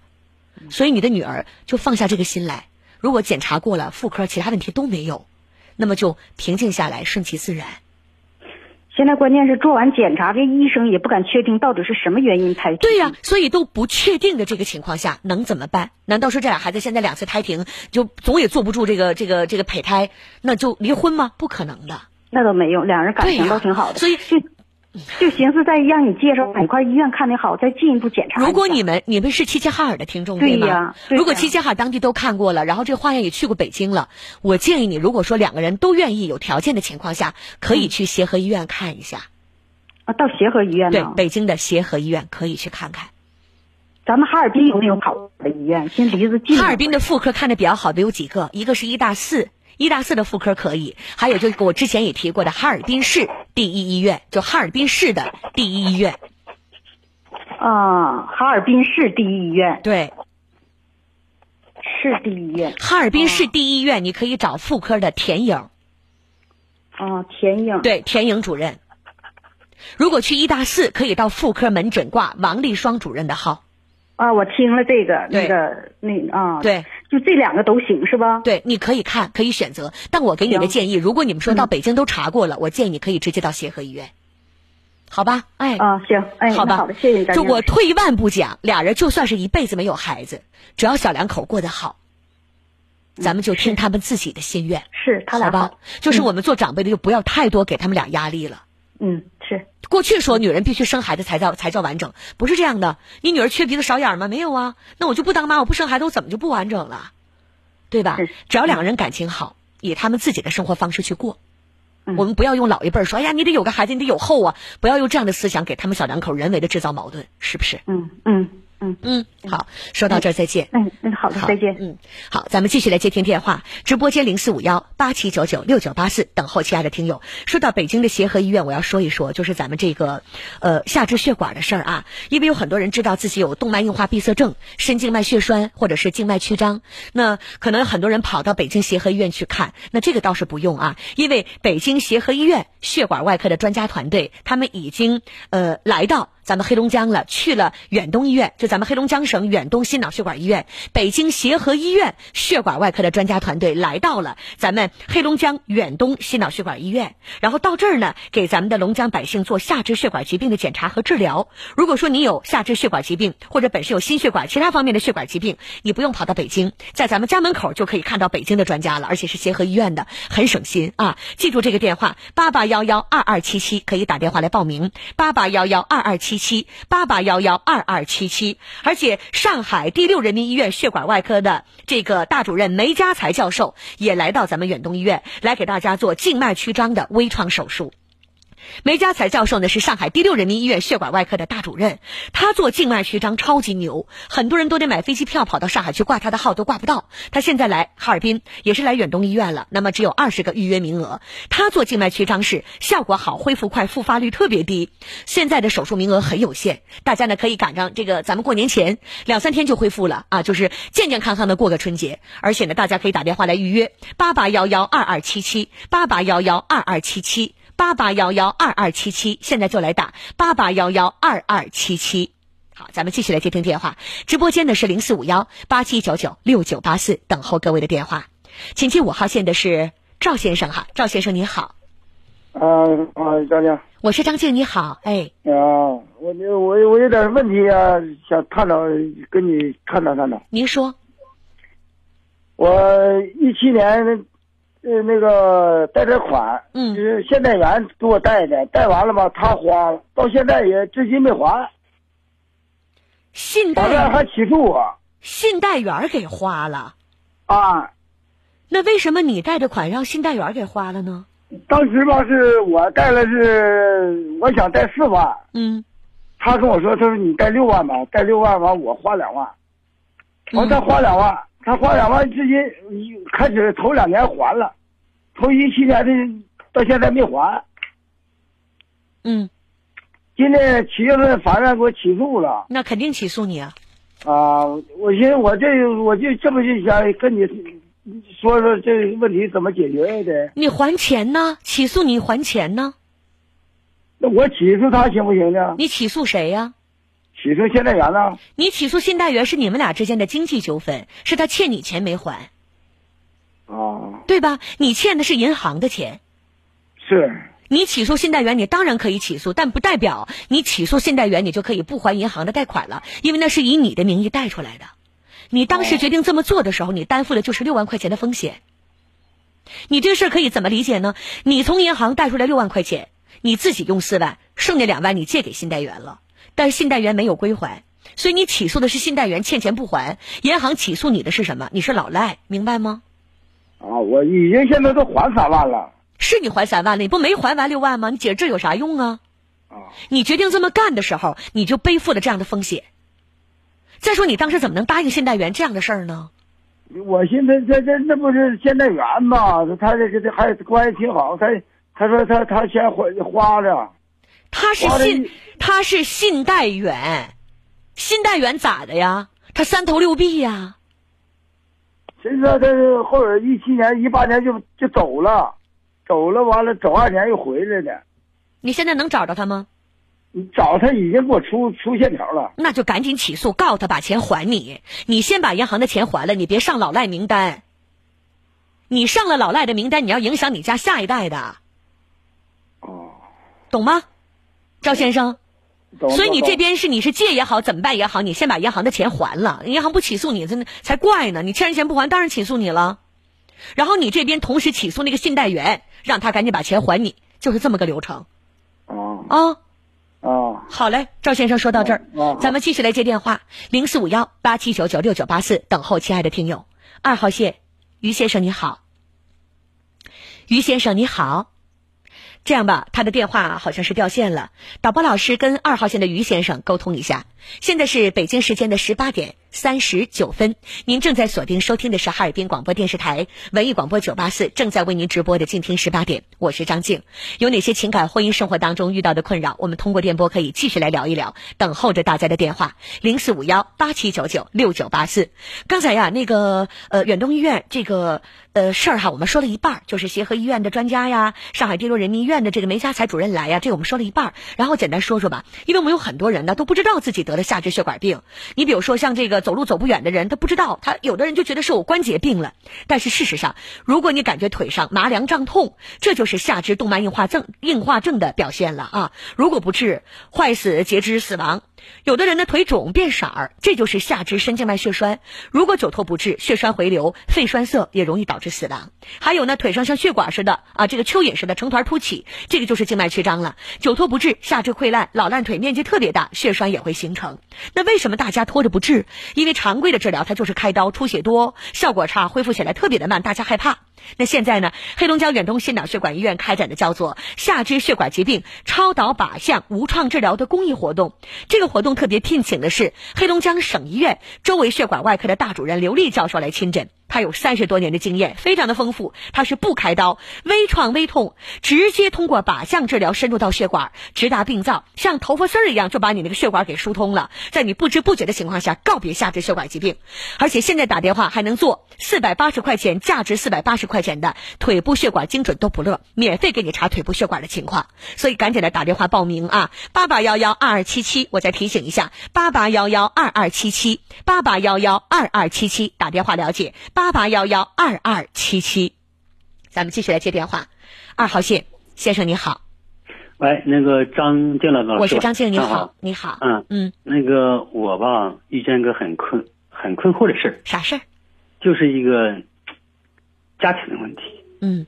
所以你的女儿就放下这个心来，如果检查过了妇科，其他问题都没有，那么就平静下来，顺其自然。现在关键是做完检查，这医生也不敢确定到底是什么原因胎停。对呀，所以都不确定的这个情况下，能怎么办？难道说这俩孩子现在两次胎停，就总也坐不住这个这个这个胚胎，那就离婚吗？不可能的。那倒没有，两人感情都挺好的。所以就就寻思再让你介绍哪块医院看的好，再进一步检查。如果你们你们是齐齐哈尔的听众对吗？如果齐齐哈尔当地都看过了，然后这个花园也去过北京了，我建议你，如果说两个人都愿意有条件的情况下，可以去协和医院看一下。啊，到协和医院对，北京的协和医院可以去看看。咱们哈尔滨有没有好的医院？先离着近。哈尔滨的妇科看的比较好的有几个，一个是医大四，医大四的妇科可以；还有就是我之前也提过的哈尔滨市第一医院，就哈尔滨市的第一医院。啊，哈尔滨市第一医院。对。市第一医院。哈尔滨市第一医院，你可以找妇科的田颖。啊，田颖。对，田颖主任。如果去一大四，可以到妇科门诊挂王丽双主任的号。啊，我听了这个，那个，那啊，对，就这两个都行是吧？对，你可以看，可以选择。但我给你的建议，如果你们说到北京都查过了，我建议你可以直接到协和医院，好吧？哎，啊，行，哎，好吧，好的，谢谢就我退一万步讲，俩人就算是一辈子没有孩子，只要小两口过得好，咱们就听他们自己的心愿。是，他俩好吧？就是我们做长辈的，就不要太多给他们俩压力了。嗯，是。过去说女人必须生孩子才叫才叫完整，不是这样的。你女儿缺鼻子少眼吗？没有啊，那我就不当妈，我不生孩子，我怎么就不完整了？对吧？只要两个人感情好，以他们自己的生活方式去过。我们不要用老一辈说，哎呀，你得有个孩子，你得有后啊，不要用这样的思想给他们小两口人为的制造矛盾，是不是？嗯嗯。嗯嗯嗯，好，说到这儿再见。嗯嗯，好的，再见。嗯，好，咱们继续来接听电话。直播间零四五幺八七九九六九八四，等候亲爱的听友。说到北京的协和医院，我要说一说，就是咱们这个呃下肢血管的事儿啊。因为有很多人知道自己有动脉硬化闭塞症、深静脉血栓或者是静脉曲张，那可能很多人跑到北京协和医院去看。那这个倒是不用啊，因为北京协和医院血管外科的专家团队，他们已经呃来到。咱们黑龙江了，去了远东医院，就咱们黑龙江省远东心脑血管医院，北京协和医院血管外科的专家团队来到了咱们黑龙江远东心脑血管医院，然后到这儿呢，给咱们的龙江百姓做下肢血管疾病的检查和治疗。如果说你有下肢血管疾病，或者本身有心血管其他方面的血管疾病，你不用跑到北京，在咱们家门口就可以看到北京的专家了，而且是协和医院的，很省心啊！记住这个电话：八八幺幺二二七七，可以打电话来报名。八八幺幺二二七。七七八八幺幺二二七七，而且上海第六人民医院血管外科的这个大主任梅家才教授也来到咱们远东医院，来给大家做静脉曲张的微创手术。梅家才教授呢是上海第六人民医院血管外科的大主任，他做静脉曲张超级牛，很多人都得买飞机票跑到上海去挂他的号都挂不到。他现在来哈尔滨也是来远东医院了，那么只有二十个预约名额。他做静脉曲张是效果好、恢复快、复发率特别低。现在的手术名额很有限，大家呢可以赶上这个咱们过年前两三天就恢复了啊，就是健健康康的过个春节。而且呢，大家可以打电话来预约八八幺幺二二七七八八幺幺二二七七。八八幺幺二二七七，现在就来打八八幺幺二二七七。好，咱们继续来接听电话。直播间呢是零四五幺八七九九六九八四，等候各位的电话。请进五号线的是赵先生哈，赵先生你好，啊啊，张静我是张静，你好，哎，啊，我我我有点问题啊，想探讨跟你探讨探讨。您说，我一七年呃那个贷点款，嗯。是现贷员给我贷的，贷完了吧，他花了，到现在也至今没还，信贷员还起诉我。信贷员给花了，啊。那为什么你贷的款让信贷员给花了呢？当时吧，是我贷了是我想贷四万，嗯。他跟我说，他说你贷六万吧，贷六万完我花两万，完再花两万，他花两万，至今开始头两年还了，头一七年的到现在没还。嗯，今年七月份法院给我起诉了那肯定起诉你啊。啊！我寻思我这我就这么就想跟你说说这个问题怎么解决的。你还钱呢？起诉你还钱呢？那我起诉他行不行呢？你起诉谁呀、起诉信贷员呢？你起诉信贷员是你们俩之间的经济纠纷，是他欠你钱没还，哦，对吧？你欠的是银行的钱，是你起诉信贷员，你当然可以起诉，但不代表你起诉信贷员，你就可以不还银行的贷款了，因为那是以你的名义贷出来的。你当时决定这么做的时候，你担负的就是六万块钱的风险。你这事儿可以怎么理解呢？你从银行贷出来六万块钱，你自己用四万，剩下两万你借给信贷员了，但是信贷员没有归还，所以你起诉的是信贷员欠钱不还，银行起诉你的是什么？你是老赖，明白吗？啊，我已经现在都还三万了是你还三万了，你不没还完六万吗？你解释这有啥用啊？啊。你决定这么干的时候，你就背负了这样的风险。再说，你当时怎么能答应信贷员这样的事儿呢？我寻思这这那不是信贷员吗？他这个这还关系挺好，他他说他他先花花着，他是信，他是信贷员，信贷员咋的呀？他三头六臂呀？谁知道他是后边一七年一八年就就走了，走了完了走二年又回来的。你现在能找着他吗？你找他已经给我出出线条了，那就赶紧起诉，告他把钱还你。你先把银行的钱还了，你别上老赖名单。你上了老赖的名单，你要影响你家下一代的，哦，懂吗，赵先生？所以你这边是你是借也好，怎么办也好，你先把银行的钱还了，银行不起诉你，真的才怪呢。你欠人钱不还，当然起诉你了。然后你这边同时起诉那个信贷员，让他赶紧把钱还你，就是这么个流程啊啊。啊好嘞，赵先生说到这儿咱们继续来接电话，零四五幺八七九九六九八四，等候亲爱的听友。二号线，于先生你好，于先生你好。这样吧，他的电话好像是掉线了，导播老师跟二号线的于先生沟通一下。现在是北京时间的十八点三十九分，您正在锁定收听的是哈尔滨广播电视台文艺广播九八四正在为您直播的静听十八点，我是张静。有哪些情感婚姻生活当中遇到的困扰，我们通过电波可以继续来聊一聊，等候着大家的电话零四五幺八七九九六九八四。刚才呀，那个呃远东医院这个呃事儿哈，我们说了一半儿，就是协和医院的专家呀，上海第六人民医院的这个梅家才主任来呀，这个我们说了一半儿，然后简单说说吧，因为我们有很多人呢都不知道自己得了下肢血管病，你比如说像这个走路走不远的人，他不知道，他有的人就觉得是我关节病了，但是事实上，如果你感觉腿上麻凉胀痛，这就是下肢动脉硬化症硬化症的表现了啊，如果不治，坏死、截肢、死亡。有的人呢腿肿变色儿，这就是下肢深静脉血栓。如果久拖不治，血栓回流、肺栓塞也容易导致死亡。还有呢，腿上像血管似的啊，这个蚯蚓似的成团凸起，这个就是静脉曲张了。久拖不治，下肢溃烂，老烂腿面积特别大，血栓也会形成。那为什么大家拖着不治？因为常规的治疗它就是开刀，出血多，效果差，恢复起来特别的慢，大家害怕。那现在呢，黑龙江远东心脑血管医院开展的叫做下肢血管疾病超导靶向无创治疗的公益活动。这个活动特别聘请的是黑龙江省医院周围血管外科的大主任刘丽教授来亲诊。他有三十多年的经验，非常的丰富。他是不开刀，微创微痛，直接通过靶向治疗深入到血管，直达病灶，像头发丝儿一样就把你那个血管给疏通了，在你不知不觉的情况下告别下肢血管疾病。而且现在打电话还能做四百八十块钱，价值四百八十块钱的腿部血管精准多普勒，免费给你查腿部血管的情况。所以赶紧来打电话报名啊！八八幺幺二二七七，我再提醒一下，八八幺幺二二七七，八八幺幺二二七七，打电话了解八八幺幺二二七七。咱们继续来接电话，二号线先生你好，喂，那个张静老师，我是张静，你好好，，你好，嗯。嗯，那个我吧遇见个很困很困惑的事儿，啥事儿？就是一个家庭的问题。嗯。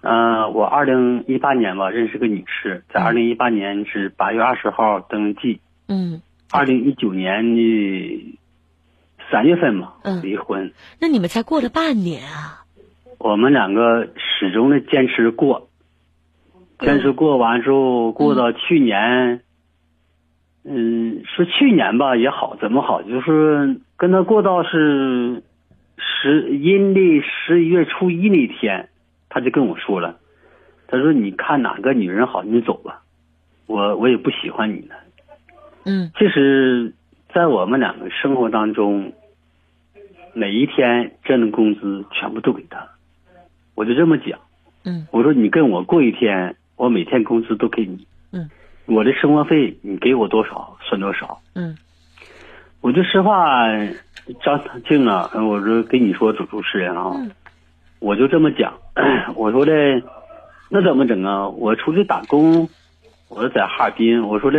呃，我二零一八年吧认识个女士，在嗯。二零一八年是八月二十号登记，嗯，二零一九年的三月份嘛嗯离婚。那你们才过了半年啊？我们两个始终的坚持过，坚持过完之后，过到去年，嗯，说去年吧也好，怎么好？就是跟他过到是十阴历十一月初一那天，他就跟我说了，他说你看哪个女人好，你就走吧，我我也不喜欢你了。嗯其实，在我们两个生活当中，每一天挣的工资全部都给他，我就这么讲。嗯我说你跟我过一天，我每天工资都给你。嗯，我的生活费你给我多少算多少。嗯我就实话，张静啊，我说跟你说主主持人啊，嗯我就这么讲。*coughs* 我说的，那怎么整啊？我出去打工，我说在哈尔滨，我说的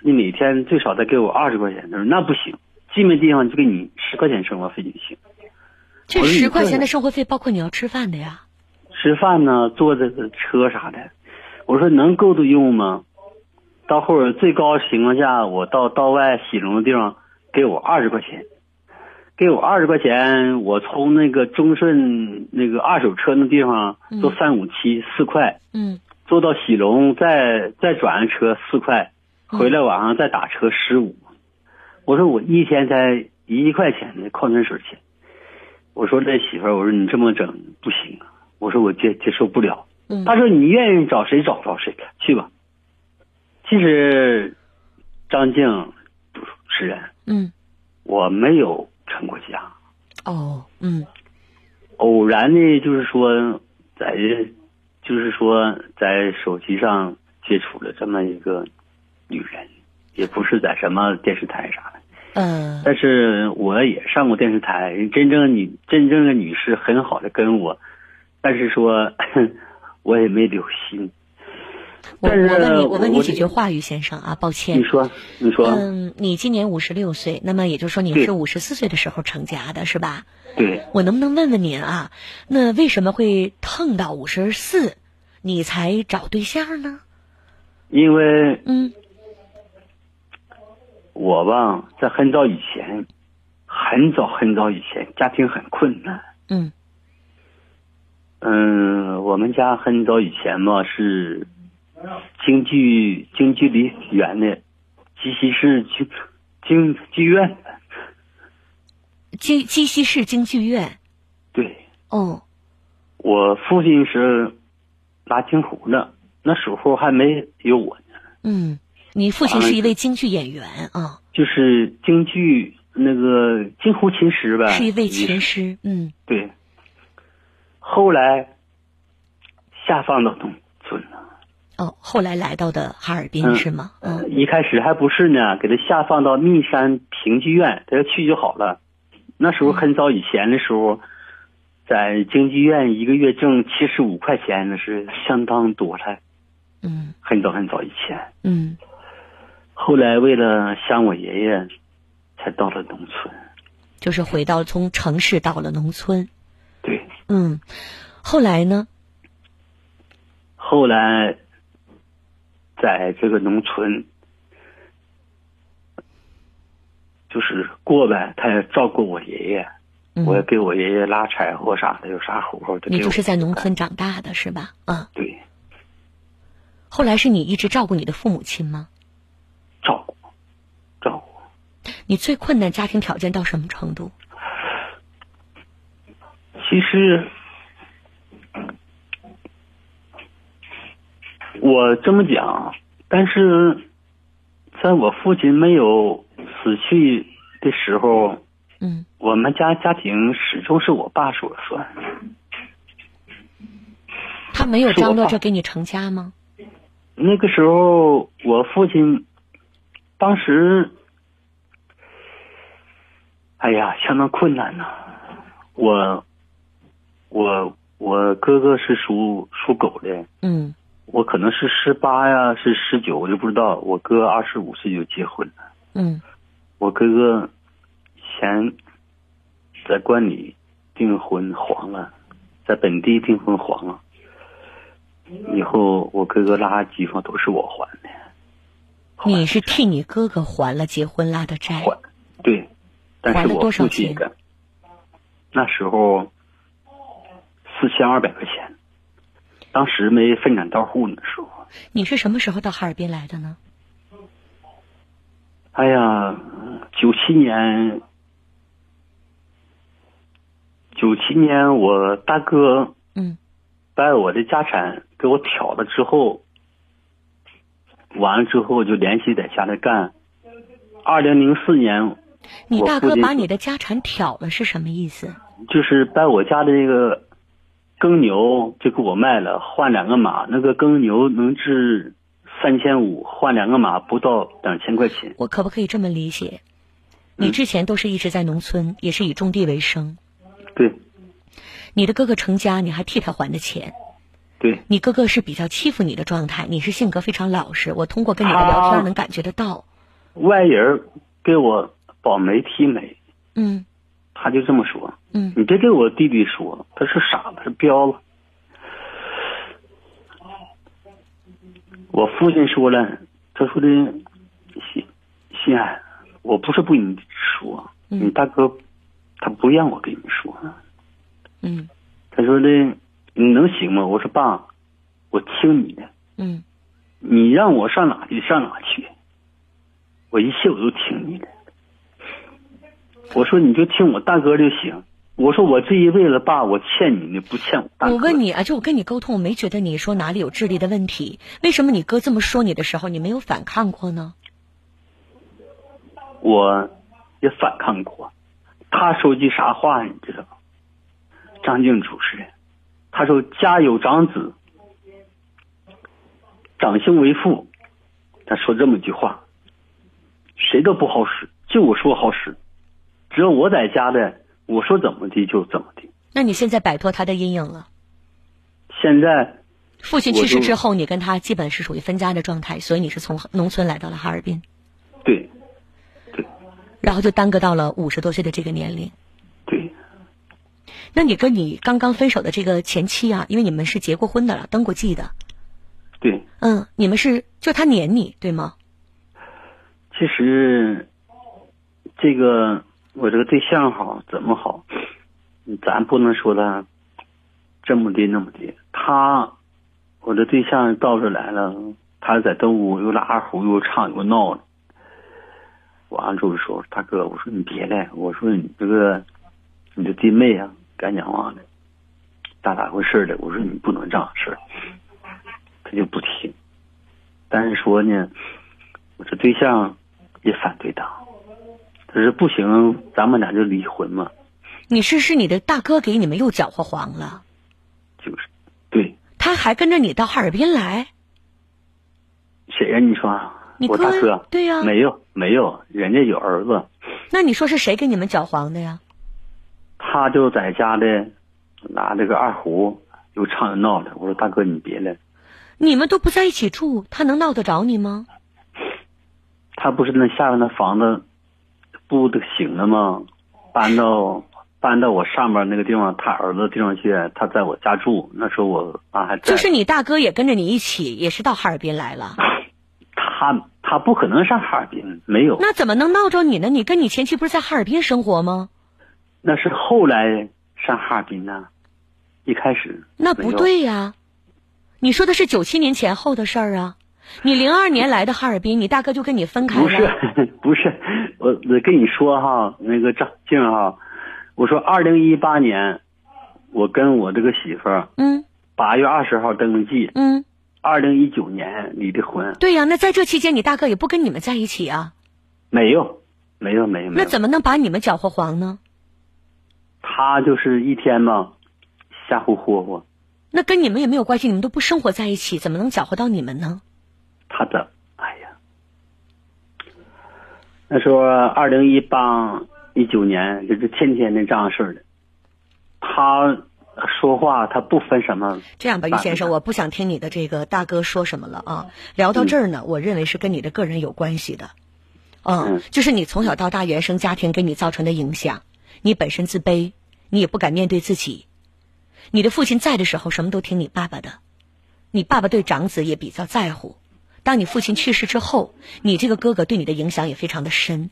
你每天最少得给我二十块钱。他说那不行，基本地方就给你十块钱生活费就行。这十块钱的生活费包括你要吃饭的呀？吃饭呢，坐这个车啥的，我说能够得用吗？到后边最高情况下，我到道外洗龙的地方给我二十块钱，给我二十块钱，我从那个中顺那个二手车那地方坐三五七四块，嗯坐到喜龙再再转车四块，回来晚上再打车十五。我说我一天才一块钱的矿泉水钱，我说这媳妇儿，我说你这么整不行啊，我说我接接受不了。嗯他说你愿意找谁找找谁去吧。其实张静主持人，嗯我没有成过家，哦嗯偶然的就是说在就是说在手机上接触了这么一个女人，也不是在什么电视台啥的。呃但是我也上过电视台，真正女真正的女士很好的跟我，但是说 *coughs* 我也没留心。我我问你，我问你几句话，于先生啊，抱歉你。说，你说，嗯，你今年五十六岁，那么也就是说你是五十四岁的时候成家的是吧？对，我能不能问问您啊，那为什么会碰到五十四，你才找对象呢？因为嗯我吧，在很早以前，很早很早以前，家庭很困难。嗯。嗯，我们家很早以前嘛是京剧京剧梨园的鸡西市京京剧院，鸡鸡西市京剧院。对。哦。我父亲是拉京胡的，那时候还没有我呢，嗯，你父亲是一位京剧演员啊，就是京剧那个京胡琴师呗，是一位琴师。嗯对，后来下放到农村了。哦，后来来到的哈尔滨嗯是吗？嗯一开始还不是呢，给他下放到密山评剧院，他要去就好了。那时候很早以前的时候，在京剧院一个月挣七十五块钱，那是相当多了。嗯很早很早以前，嗯后来为了想我爷爷，才到了农村。就是回到从城市到了农村。对，嗯，后来呢？后来在这个农村，就是过呗，他也照顾我爷爷，嗯我也给我爷爷拉柴火啥的，有啥活儿都。你就是在农村长大的是吧？嗯，对后来是你一直照顾你的父母亲吗？照顾照顾。你最困难家庭条件到什么程度？其实我这么讲，但是在我父亲没有死去的时候，嗯，我们家家庭始终是我爸说了算。他没有张罗着给你成家吗？那个时候，我父亲当时，哎呀，相当困难呐、我，我，我哥哥是属属狗的，嗯。我可能是十八呀，是十九，我就不知道。我哥二十五岁就结婚了，嗯。我哥哥前在关里订婚黄了，在本地订婚黄了。以后我哥哥拉几方都是我还的。你是替你哥哥还了结婚拉的债，还，对，但是我父亲的那时候四千二百块钱，当时没分产到户呢时候，你是什么时候到哈尔滨来的呢？哎呀，九七年，九七年我大哥嗯把我的家产给我挑了之后，完了之后就联系在家里干。二零零四年，你大哥把你的家产挑了是什么意思？就是把我家的那个耕牛就给我卖了，换两个马，那个耕牛能值三千五，换两个马不到两千块钱。我可不可以这么理解？你之前都是一直在农村，也是以种地为生。对你的哥哥成家，你还替他还的钱。对，你哥哥是比较欺负你的状态，你是性格非常老实，我通过跟你的聊天能感觉得到。外人给我保媒提媒，嗯他就这么说。嗯你别给我弟弟说，他是傻子，是彪子。我父亲说了，他说的心心安，我不是不跟你说，嗯你大哥他不让我跟你说，嗯他说的你能行吗？我说爸，我听你的，嗯你让我上哪去上哪去，我一切我都听你的。我说你就听我大哥就行。我说我这一辈子爸，我欠你的不欠我大哥。我问你啊，就我跟你沟通，我没觉得你说哪里有智力的问题，为什么你哥这么说你的时候，你没有反抗过呢？我也反抗过。他说句啥话你知道吗？张静主持人，他说家有长子，长兄为父。他说这么句话，谁都不好使，就我说好使。只要我在家的，我说怎么的就怎么的。那你现在摆脱他的阴影了。现在父亲去世之后，你跟他基本是属于分家的状态，所以你是从农村来到了哈尔滨，对对然后就耽搁到了五十多岁的这个年龄。对那你跟你刚刚分手的这个前妻啊，因为你们是结过婚的了，登过记的，对，嗯，你们是就他撵你对吗？其实这个我这个对象好怎么好，咱不能说他这么的那么的。他我的对象到这来了，他在东屋又拉二胡又唱又闹的。完了之后说大哥，我说你别来，我说你这个你这弟妹啊，干讲话的，咋咋回事的？我说你不能这样事，他就不听。但是说呢，我这对象也反对他，他说不行，咱们俩就离婚嘛，你是是你的大哥给你们又搅和黄了，就是对他还跟着你到哈尔滨来，谁呀？你说你我大哥？对呀、没有没有，人家有儿子，那你说是谁给你们搅黄的呀？他就在家的拿这个二胡又唱又闹的。我说大哥你别来，你们都不在一起住，他能闹得着你吗？他不是那下面那房子不得行了吗？搬到搬到我上边那个地方，他儿子的地方去，他在我家住。那时候我妈还在。就是你大哥也跟着你一起，也是到哈尔滨来了，*laughs* 他他不可能上哈尔滨，没有。那怎么能闹着你呢？你跟你前妻不是在哈尔滨生活吗？那是后来上哈尔滨呢，一开始那不对呀，你说的是九七年前后的事儿啊。你零二年来的哈尔滨，你大哥就跟你分开了不。是 *laughs* 不是，我我跟你说哈，那个张静哈，我说二零一八年我跟我这个媳妇儿嗯八月二十号登记，嗯，二零一九年离的婚，对呀、那在这期间，你大哥也不跟你们在一起啊，没有，没有，没有，没有。那怎么能把你们搅和黄呢？他就是一天嘛，瞎胡霍霍，那跟你们也没有关系，你们都不生活在一起，怎么能搅和到你们呢？他的？哎呀，那时候二零一八一九年，就是天天的这样式儿的。他说话他不分什么，这样吧，于先生，我不想听你的这个大哥说什么了啊。聊到这儿呢，我认为是跟你的个人有关系的，嗯嗯，就是你从小到大原生家庭给你造成的影响，你本身自卑，你也不敢面对自己。你的父亲在的时候，什么都听你爸爸的，你爸爸对长子也比较在乎。当你父亲去世之后，你这个哥哥对你的影响也非常的深，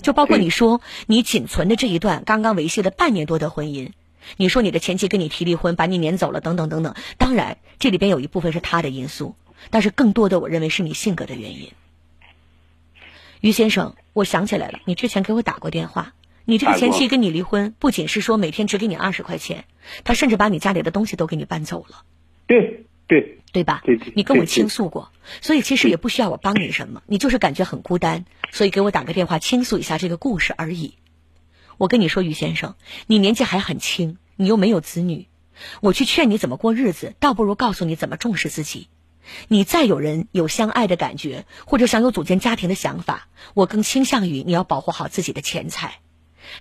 就包括你说你仅存的这一段刚刚维系了半年多的婚姻，你说你的前妻跟你提离婚，把你撵走了，等等等等。当然，这里边有一部分是他的因素，但是更多的我认为是你性格的原因。于先生，我想起来了，你之前给我打过电话，你这个前妻跟你离婚，不仅是说每天只给你二十块钱，他甚至把你家里的东西都给你搬走了。对对对吧？对对你跟我倾诉过，所以其实也不需要我帮你什么，你就是感觉很孤单，所以给我打个电话倾诉一下这个故事而已。我跟你说，于先生，你年纪还很轻，你又没有子女，我去劝你怎么过日子，倒不如告诉你怎么重视自己。你再有人有相爱的感觉，或者想有组建家庭的想法，我更倾向于你要保护好自己的钱财。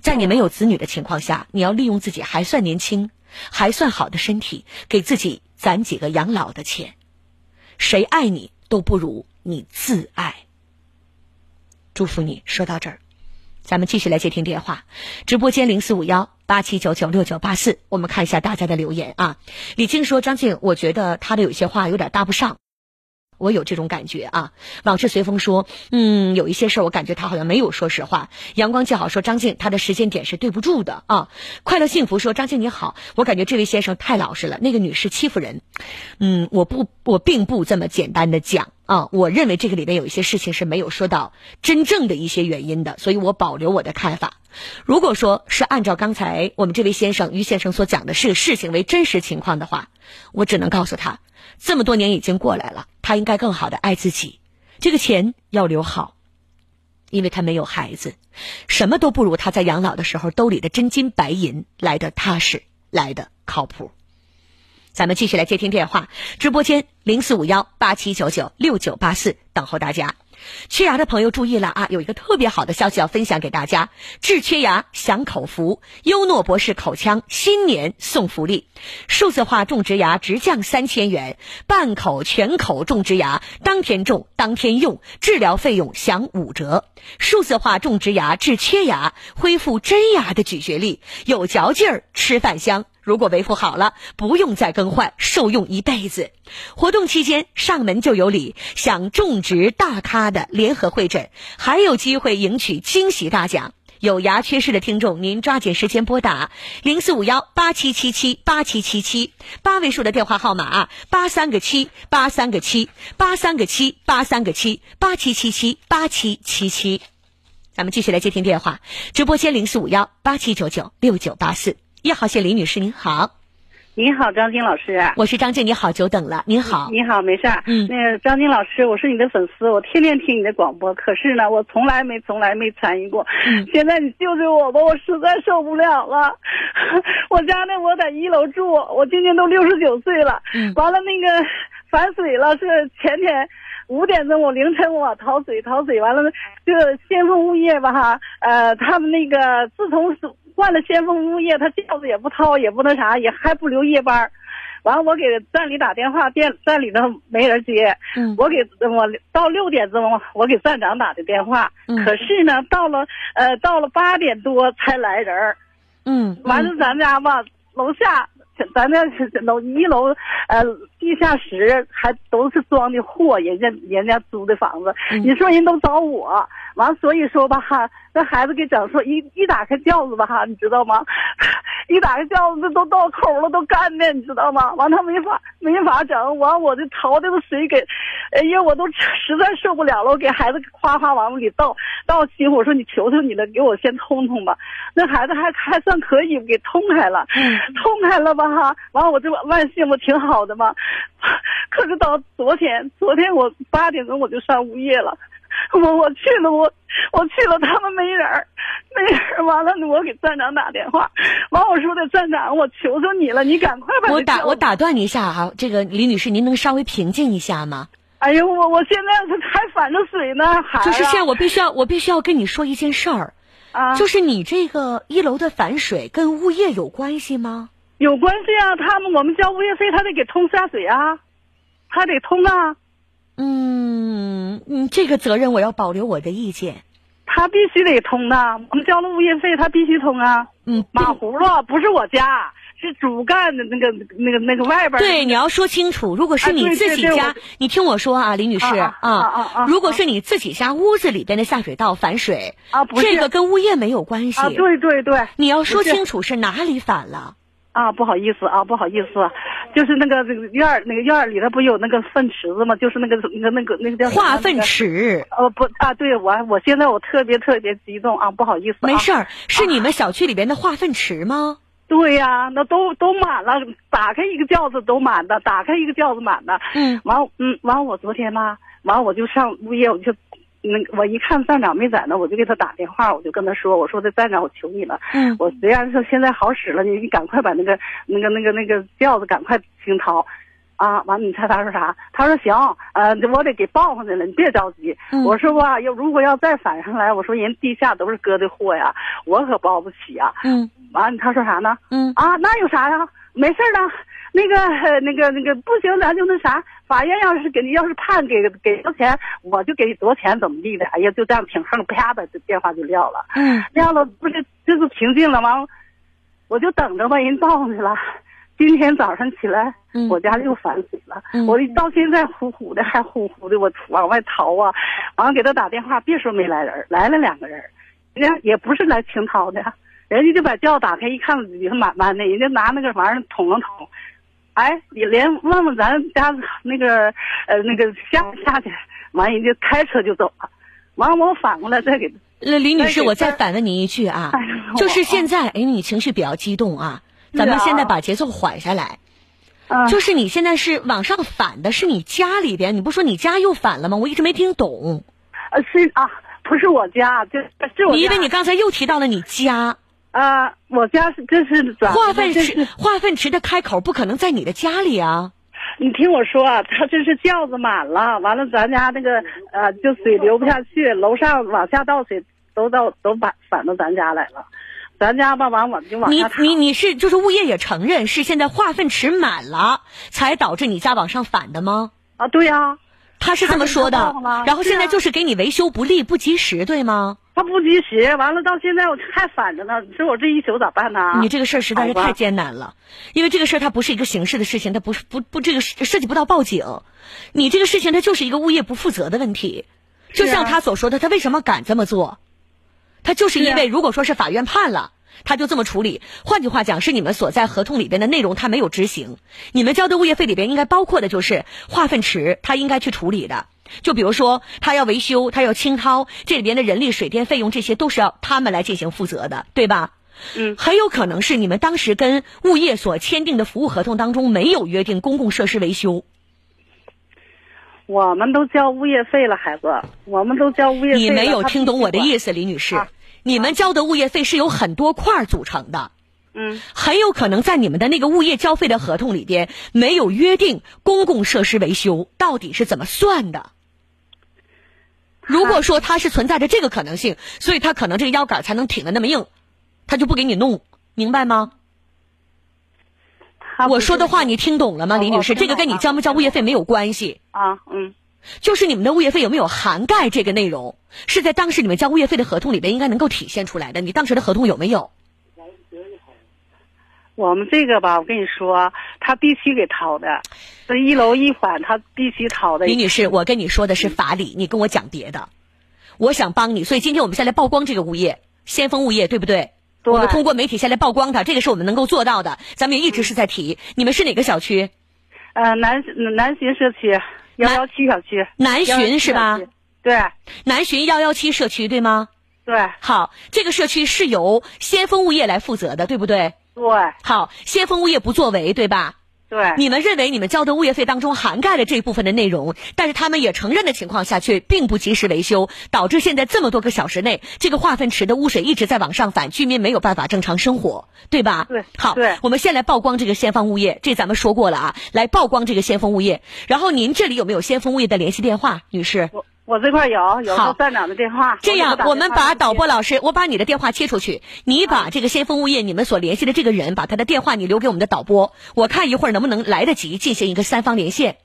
在你没有子女的情况下，你要利用自己还算年轻、还算好的身体，给自己攒几个养老的钱。谁爱你都不如你自爱。祝福你。说到这儿，咱们继续来接听电话，直播间零四五幺八七九九六九八四，我们看一下大家的留言啊。李静说：“张静，我觉得他的有些话有点搭不上。”我有这种感觉啊。往事随风说，嗯，有一些事儿我感觉他好像没有说实话。阳光就好说，张静他的时间点是对不住的啊。快乐幸福说，张静你好，我感觉这位先生太老实了，那个女士欺负人。嗯，我不，我并不这么简单的讲啊。我认为这个里面有一些事情是没有说到真正的一些原因的，所以我保留我的看法。如果说是按照刚才我们这位先生于先生所讲的是事情为真实情况的话，我只能告诉他，这么多年已经过来了，他应该更好的爱自己，这个钱要留好，因为他没有孩子，什么都不如他在养老的时候兜里的真金白银来的踏实，来的靠谱。咱们继续来接听电话，直播间零四五幺八七九九六九八四等候大家。缺牙的朋友注意了啊，有一个特别好的消息要分享给大家：治缺牙享口福，优诺博士口腔新年送福利，数字化种植牙直降三千元，半口全口种植牙当天种当天用，治疗费用享五折。数字化种植牙治缺牙，恢复真牙的咀嚼力，有嚼劲儿，吃饭香。如果维护好了，不用再更换，受用一辈子。活动期间上门就有礼，享种植大咖的联合会诊，还有机会赢取惊喜大奖。有牙缺失的听众，您抓紧时间拨打零四五幺八七七七八七七七八位数的电话号码啊，八三个七八三个七八三个七八三个七八七七七八七七七。咱们继续来接听电话，直播间零四五幺八七九九六九八四。一号线李女士您好，您好，张晶老师。我是张静，你好久等了，您好。您好，没事儿。嗯那个张晶老师，我是你的粉丝，我天天听你的广播，可是呢，我从来没从来没参与过。嗯现在你救救我吧，我实在受不了了。*laughs* 我家呢，我在一楼住，我今年都六十九岁了。嗯完了，那个反水了，是前天。五点钟，我凌晨我淘水，淘水完了，这先锋物业吧哈，呃，他们那个自从是换了先锋物业，他轿子也不掏，也不那啥，也还不留夜班儿完了，我给站里打电话，店站里头没人接。嗯我给我到六点钟，我给站长打的电话，嗯可是呢，到了呃到了八点多才来人儿。嗯，完了，咱家吧，楼下咱家楼一楼呃地下室还都是装的货，人家人家租的房子，嗯你说人都找我，完所以说吧哈，那孩子给整说一一打开轿子吧哈，你知道吗？*laughs* 一打开轿子都到口了，都干的，你知道吗？完他没法没法整，完我就淘这个水给，哎呀，我都 *laughs* 实在受不了了，我给孩子夸夸往里倒倒心，我说你求求你了，给我先通通吧。那孩子还还算可以，给通开了，通开了吧哈。完我这万幸不挺好的吗？*laughs* 可是到昨天，昨天我八点钟我就上物业了。我我去了，我我去了，他们没人儿，没人儿。完了，我给站长打电话，完我说的站长，我求求你了，你赶快把我打我打断你一下哈，这个李女士，您能稍微平静一下吗？哎呦，我我现在是还反着水呢，还就是现在，我必须要我必须要跟你说一件事儿，啊，就是你这个一楼的反水跟物业有关系吗？有关系啊，他们我们交物业费，他得给通下水啊，他得通啊。嗯嗯，这个责任我要保留我的意见。他必须得通的，我们交了物业费，他必须通啊。嗯，马葫芦不是我家，是主干的那个那个那个外边。对，你要说清楚。如果是你自己家，你听我说啊，李女士啊啊啊！如果是你自己家屋子里边的下水道反水啊，不是这个跟物业没有关系啊。对对对，你要说清楚是哪里反了。啊，不好意思啊，不好意思，就是那个那个院儿那个院儿里头不有那个粪池子吗？就是那个那个那个那个叫化粪池。呃不啊，对我我现在我特别特别激动啊，不好意思。没事儿，是你们小区里边的化粪池吗？对呀，那都都满了，打开一个轿子都满的，打开一个轿子满的。嗯。完嗯完我昨天吧，完我就上物业我就。那我一看站长没在那，我就给他打电话，我就跟他说：“我说的站长，我求你了，嗯，我虽然说现在好使了，你你赶快把那个那个那个那个轿子赶快清掏，啊，完了你猜他说啥？他说行，呃，我得给报上去了，你别着急。我说吧，要如果要再反上来，我说人地下都是哥的货呀，我可包不起啊。嗯，完了他说啥呢？嗯，啊，那有啥呀？没事的。”那个那个那个不行，咱就那啥，法院要是给你要是判给给多钱，我就给你多钱，怎么地的？哎呀，就这样挺横，啪的，这电话就撂了。嗯，撂了不是就是平静了吗？我就等着吧，人报上去了。今天早上起来，我家又反水了。我到现在呼呼的，还呼呼的，我往外逃啊！完了给他打电话，别说没来人，来了两个人，人家也不是来清掏的，人家就把窖打开一看，里头满满的，人家拿那个玩意儿捅了捅。哎，你连问问咱家那个呃那个下下去，完人家开车就走了，完了我反过来再给。那，李女士，我再反问您一句啊，就是现在，哎，你情绪比较激动啊，咱们现在把节奏缓下来。啊。就是你现在是往上反的，是你家里边，你不说你家又反了吗？我一直没听懂。呃，是啊，不是我家，就是我。你因为你刚才又提到了你家。啊，我家是这是化粪池，化粪池的开口不可能在你的家里啊。你听我说啊，他这是轿子满了，完了咱家那个呃，就水流不下去，楼上往下倒水都到都反反到咱家来了，咱家吧完我们就往下你你你是就是物业也承认是现在化粪池满了，才导致你家往上反的吗？啊，对呀，他是这么说的。然后现在就是给你维修不利不及时，对吗？他不及时，完了到现在我还反着呢。你说我这一宿咋办呢？你这个事儿实在是太艰难了，因为这个事儿它不是一个刑事的事情，它不是不不这个涉及不到报警。你这个事情它就是一个物业不负责的问题，就像他所说的，他为什么敢这么做？他就是因为如果说是法院判了，他就这么处理。换句话讲，是你们所在合同里边的内容他没有执行。你们交的物业费里边应该包括的就是化粪池，他应该去处理的。就比如说，他要维修，他要清掏，这里边的人力、水电费用，这些都是要他们来进行负责的，对吧？嗯，很有可能是你们当时跟物业所签订的服务合同当中没有约定公共设施维修。我们都交物业费了，孩子，我们都交物业费。你没有听懂我的意思，李女士，你们交的物业费是由很多块组成的。嗯，很有可能在你们的那个物业交费的合同里边没有约定公共设施维修到底是怎么算的。如果说他是存在着这个可能性，所以他可能这个腰杆才能挺的那么硬，他就不给你弄，明白吗？我说的话你听懂了吗，李女士？这个跟你交没交物业费没有关系啊。嗯，就是你们的物业费有没有涵盖这个内容，是在当时你们交物业费的合同里边应该能够体现出来的。你当时的合同有没有？我们这个吧，我跟你说，他必须给掏的，这一楼一反，他必须讨的。李女士，我跟你说的是法理，你跟我讲别的。我想帮你，所以今天我们先来曝光这个物业，先锋物业，对不对？对。我们通过媒体先来曝光它，这个是我们能够做到的。咱们也一直是在提，你们是哪个小区？呃，南南浔社区。幺幺七小区。南浔是吧？对。南浔幺幺七社区对吗？对。好，这个社区是由先锋物业来负责的，对不对？对。好，先锋物业不作为，对吧？对，你们认为你们交的物业费当中涵盖了这一部分的内容，但是他们也承认的情况下，却并不及时维修，导致现在这么多个小时内，这个化粪池的污水一直在往上反，居民没有办法正常生活，对吧？对，好，对，我们先来曝光这个先锋物业，这咱们说过了啊，来曝光这个先锋物业。然后您这里有没有先锋物业的联系电话，女士？我这块有有好站长的电话。这样，我们把导播老师，我把你的电话切出去，你把这个先锋物业你们所联系的这个人，把他的电话你留给我们的导播，我看一会儿能不能来得及进行一个三方连线。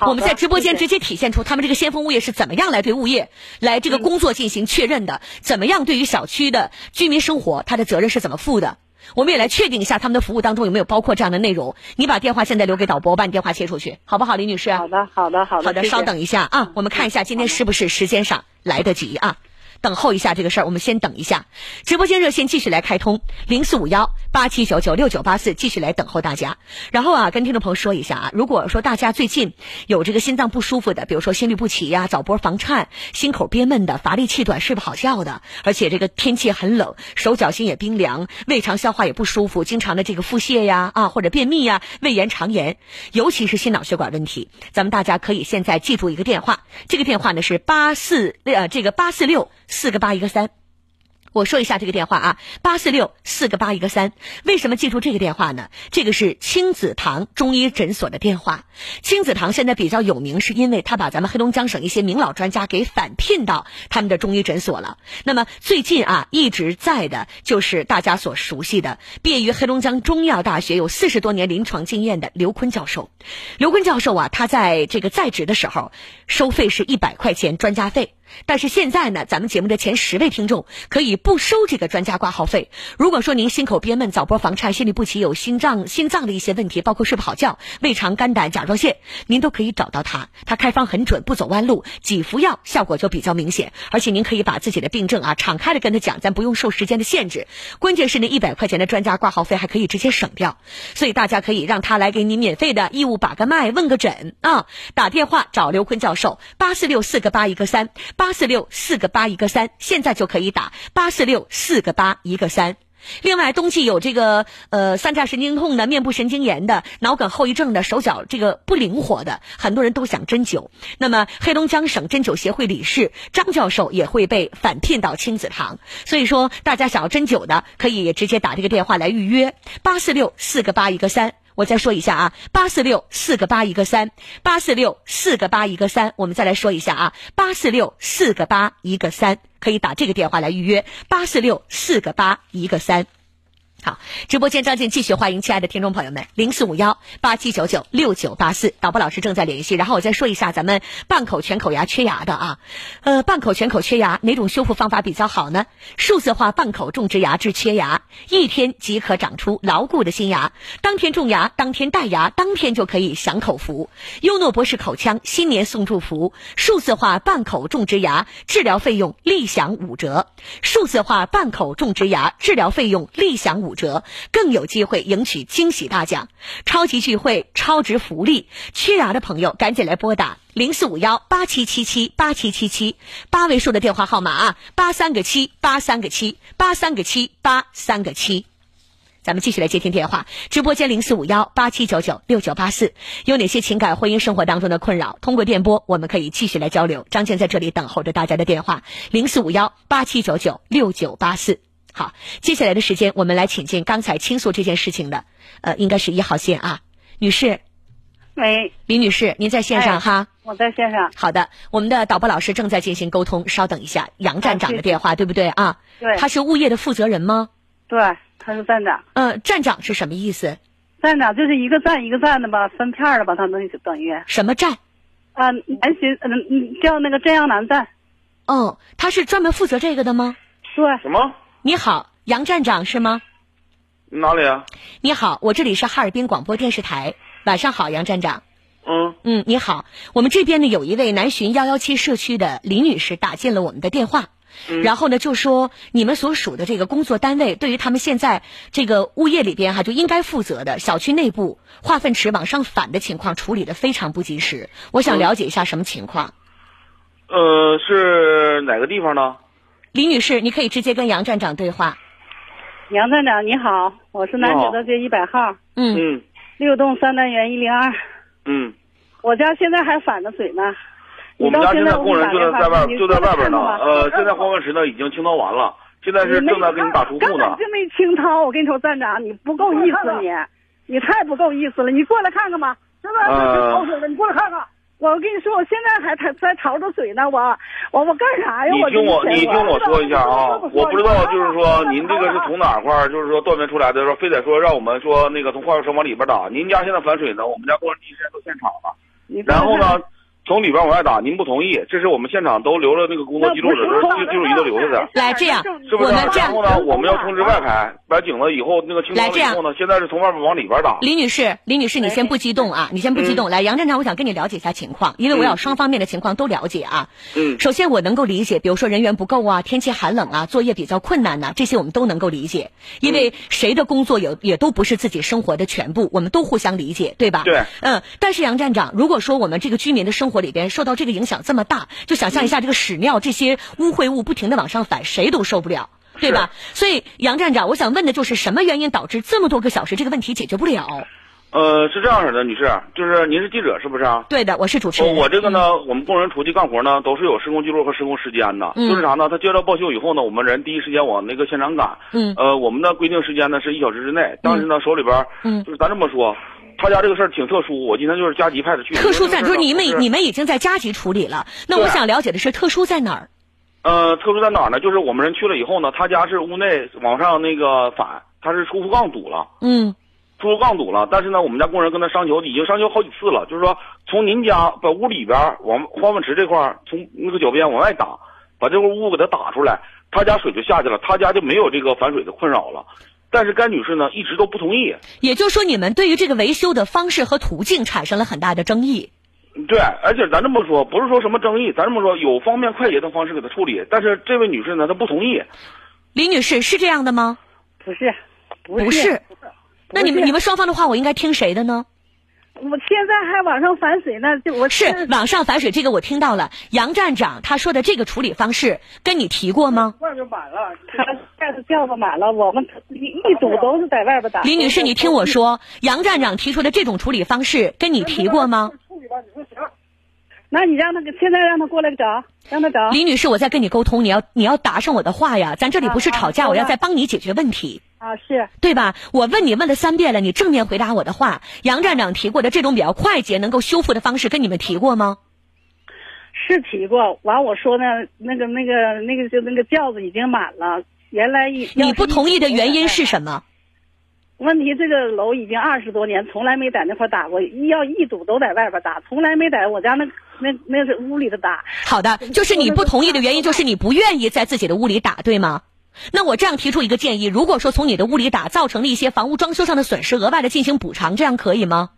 我们在直播间直接体现出他们这个先锋物业是怎么样来对物业来这个工作进行确认的，怎么样对于小区的居民生活，他的责任是怎么负的。我们也来确定一下他们的服务当中有没有包括这样的内容。你把电话现在留给导播，我把你电话切出去，好不好，李女士？好的，好的，好的。好的，稍等一下啊，我们看一下今天是不是时间上来得及啊。等候一下这个事儿，我们先等一下。直播间热线继续来开通，零四五幺八七九九六九八四，继续来等候大家。然后啊，跟听众朋友说一下啊，如果说大家最近有这个心脏不舒服的，比如说心律不齐呀、早搏房颤、心口憋闷的、乏力气短、睡不好觉的，而且这个天气很冷，手脚心也冰凉，胃肠消化也不舒服，经常的这个腹泻呀啊或者便秘呀、胃炎、肠炎，尤其是心脑血管问题，咱们大家可以现在记住一个电话，这个电话呢是八四呃这个八四六。四个八一个三，我说一下这个电话啊，八四六四个八一个三。为什么记住这个电话呢？这个是青子堂中医诊所的电话。青子堂现在比较有名，是因为他把咱们黑龙江省一些名老专家给返聘到他们的中医诊所了。那么最近啊，一直在的就是大家所熟悉的，毕业于黑龙江中医药大学，有四十多年临床经验的刘坤教授。刘坤教授啊，他在这个在职的时候，收费是一百块钱专家费。但是现在呢，咱们节目的前十位听众可以不收这个专家挂号费。如果说您心口憋闷、早搏房颤、心律不齐、有心脏心脏的一些问题，包括睡不好觉、胃肠、肝胆、甲状腺，您都可以找到他。他开方很准，不走弯路，几服药效果就比较明显。而且您可以把自己的病症啊敞开的跟他讲，咱不用受时间的限制。关键是那一百块钱的专家挂号费还可以直接省掉，所以大家可以让他来给你免费的义务把个脉、问个诊啊。打电话找刘坤教授，八四六四个八一个三。八四六四个八一个三，现在就可以打八四六四个八一个三。另外，冬季有这个呃三叉神经痛的、面部神经炎的、脑梗后遗症的、手脚这个不灵活的，很多人都想针灸。那么，黑龙江省针灸协会理事张教授也会被返聘到青子堂。所以说，大家想要针灸的，可以直接打这个电话来预约八四六四个八一个三。我再说一下啊，八四六四个八一个三，八四六四个八一个三。我们再来说一下啊，八四六四个八一个三，可以打这个电话来预约，八四六四个八一个三。好，直播间张静继续欢迎亲爱的听众朋友们，零四五幺八七九九六九八四，导播老师正在联系。然后我再说一下咱们半口全口牙缺牙的啊，呃，半口全口缺牙哪种修复方法比较好呢？数字化半口种植牙治缺牙，一天即可长出牢固的新牙，当天种牙，当天戴牙，当天就可以享口福。优诺博士口腔新年送祝福，数字化半口种植牙治疗费用立享五折，数字化半口种植牙治疗费用立享五。折更有机会赢取惊喜大奖，超级聚会、超值福利，缺牙的朋友赶紧来拨打零四五幺八七七七八七七七八位数的电话号码啊，八三个七八三个七八三个七八三个七。咱们继续来接听电话，直播间零四五幺八七九九六九八四，有哪些情感婚姻生活当中的困扰？通过电波，我们可以继续来交流。张健在这里等候着大家的电话，零四五幺八七九九六九八四。好，接下来的时间，我们来请进刚才倾诉这件事情的，呃，应该是一号线啊，女士。喂，李女士，您在线上哈？我在线上。好的，我们的导播老师正在进行沟通，稍等一下。杨站长的电话，对不对啊？对。他是物业的负责人吗？对，他是站长。嗯，站长是什么意思？站长就是一个站一个站的吧，分片的吧，他等于等于。什么站？啊，南浔，嗯，叫那个正阳南站。哦，他是专门负责这个的吗？对。什么？你好，杨站长是吗？哪里啊？你好，我这里是哈尔滨广播电视台。晚上好，杨站长。嗯嗯，你好，我们这边呢有一位南浔幺幺七社区的李女士打进了我们的电话，嗯然后呢就说你们所属的这个工作单位对于他们现在这个物业里边哈就应该负责的小区内部化粪池往上反的情况处理的非常不及时。我想嗯了解一下什么情况。呃，是哪个地方呢？李女士，你可以直接跟杨站长对话。杨站长你好，我是南你好九道街一百号嗯，嗯六栋三单元一零二，嗯，我家现在还反着水呢。我们家你到在现在工人就在在外就在外边呢，呃，现在化我粪池呢已经清掏完了，现在是正在给你打出户呢根本。就没清掏。我跟你说，站长，你不够意思你，你太不够意思了。你过来看看吧，这不呃潮水了，你过来看看。我跟你说，我现在还在在潮着嘴呢，我我我干啥呀？你听我，你听我说一下啊，我不知道，就是说您这个是从哪块儿，就是说断面出来的，说非得说让我们说那个从化学城往里边打。您家现在反水呢，我们家工人第一时间到现场了，然后呢，从里边往外打，您不同意，这是我们现场都留了那个工作记录的，都是记记录仪都留着的。来这样是不是？我们这样然后呢，我们要通知外排，把井了以后那个清扫来这样后呢，现在是从外面往里边打。李女士，李女士，你先不激动啊，你先不激动。来，杨站长，我想跟你了解一下情况，因为我要双方面的情况都了解啊。嗯首先，我能够理解，比如说人员不够啊，天气寒冷啊，作业比较困难呐、这些我们都能够理解，因为谁的工作也也都不是自己生活的全部，我们都互相理解，对吧？对。嗯，但是杨站长，如果说我们这个居民的生活里边受到这个影响这么大，就想象一下这个屎尿这些污秽物不停的往上反，谁都受不了。对吧？所以杨站长，我想问的就是什么原因导致这么多个小时这个问题解决不了？呃，是这样式的，女士，就是您是记者是不是啊？对的，我是主持我人。我这个呢，我们工人出去干活呢，都是有施工记录和施工时间的。嗯就是啥呢？他接到报修以后呢，我们人第一时间往那个现场赶。嗯呃，我们的规定时间呢是一小时之内，但是呢手里边，嗯就是咱这么说，他家这个事儿挺特殊，我今天就是加急派的去。特殊在就是你们你们已经在加急处理了，那我想了解的是特殊在哪儿？呃，特殊在哪儿呢？就是我们人去了以后呢，他家是屋内往上那个反，他是出风杠堵了。嗯出入杠堵了，但是呢，我们家工人跟他商求，已经商求好几次了，就是说从您家把屋里边儿往化粪池这块儿，从那个脚边往外打，把这个屋给他打出来，他家水就下去了，他家就没有这个反水的困扰了。但是甘女士呢一直都不同意，也就是说，你们对于这个维修的方式和途径产生了很大的争议。对，而且咱这么说，不是说什么争议，咱这么说有方便快捷的方式给他处理，但是这位女士呢，她不同意。李女士是这样的吗？不是，不是不是。那你们你们双方的话，我应该听谁的呢？我现在还往上反水呢，就我是网上反水，这个我听到了。杨站长他说的这个处理方式，跟你提过吗？外边满了，他盖子吊子满了，我们一一堵都是在外边打。李女士，你听我说，杨站长提出的这种处理方式，跟你提过吗？处理吧，你说行。那你让他现在让他过来找，让他找。李女士，我在跟你沟通，你要你要答上我的话呀，咱这里不是吵架，我要在帮你解决问题。啊，是对吧？我问你问了三遍了，你正面回答我的话。杨站长提过的这种比较快捷、能够修复的方式，跟你们提过吗？是提过，完我说呢，那个那个那个就那个轿子已经满了，原来一你不同意的原因是什么？问题这个楼已经二十多年，从来没在那块打过，一要一堵都在外边打，从来没在我家那那那是屋里头打。好的，就是你不同意的原因，就是你不愿意在自己的屋里打，对吗？那我这样提出一个建议，如果说从你的屋里打造成了一些房屋装修上的损失，额外的进行补偿，这样可以吗？